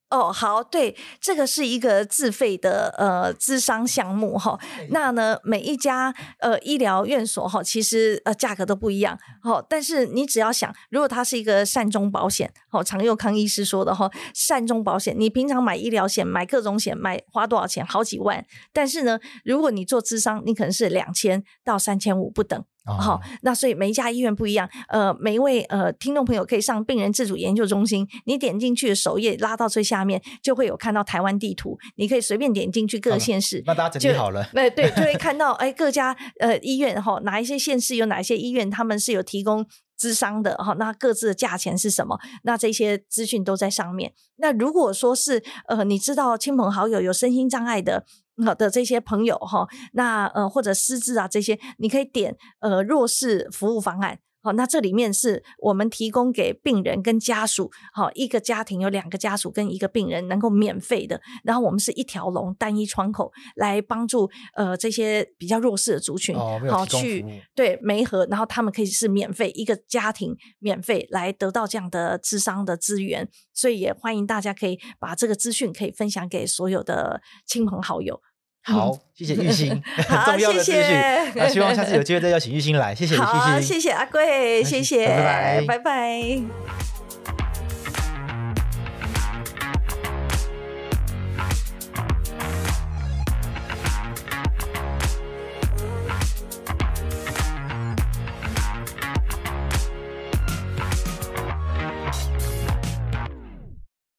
哦，好，对，这个是一个自费的呃咨商项目哈。那呢，每一家呃医疗院所哈，其实呃价格都不一样。哦，但是你只要想，如果它是一个善终保险，哦，常佑康医师说的哈，善终保险，你平常买医疗险、买各种险，买花多少钱？好几万。但是呢，如果你做咨商，你可能是两千到三千五不等。好、哦，那所以每一家医院不一样。呃，每一位呃听众朋友可以上病人自主研究中心，你点进去的首页拉到最下面，就会有看到台湾地图，你可以随便点进去各个县市。那大家整理好了，对对，就会看到哎各家呃医院哈、哦，哪一些县市有哪一些医院，他们是有提供咨商的哈、哦，那各自的价钱是什么？那这些资讯都在上面。那如果说是呃你知道亲朋好友有身心障碍的。好的，这些朋友哈，那呃或者失智啊这些，你可以点呃弱势服务方案。好，那这里面是我们提供给病人跟家属，好，一个家庭有两个家属跟一个病人能够免费的，然后我们是一条龙单一窗口来帮助呃这些比较弱势的族群，哦、好去对媒合，然后他们可以是免费一个家庭免费来得到这样的智商的资源，所以也欢迎大家可以把这个资讯可以分享给所有的亲朋好友。好，谢谢玉兴，很重要的资讯。那希望下次有机会再邀请玉兴来，谢谢，谢谢，谢谢阿贵，谢谢，拜拜，拜拜。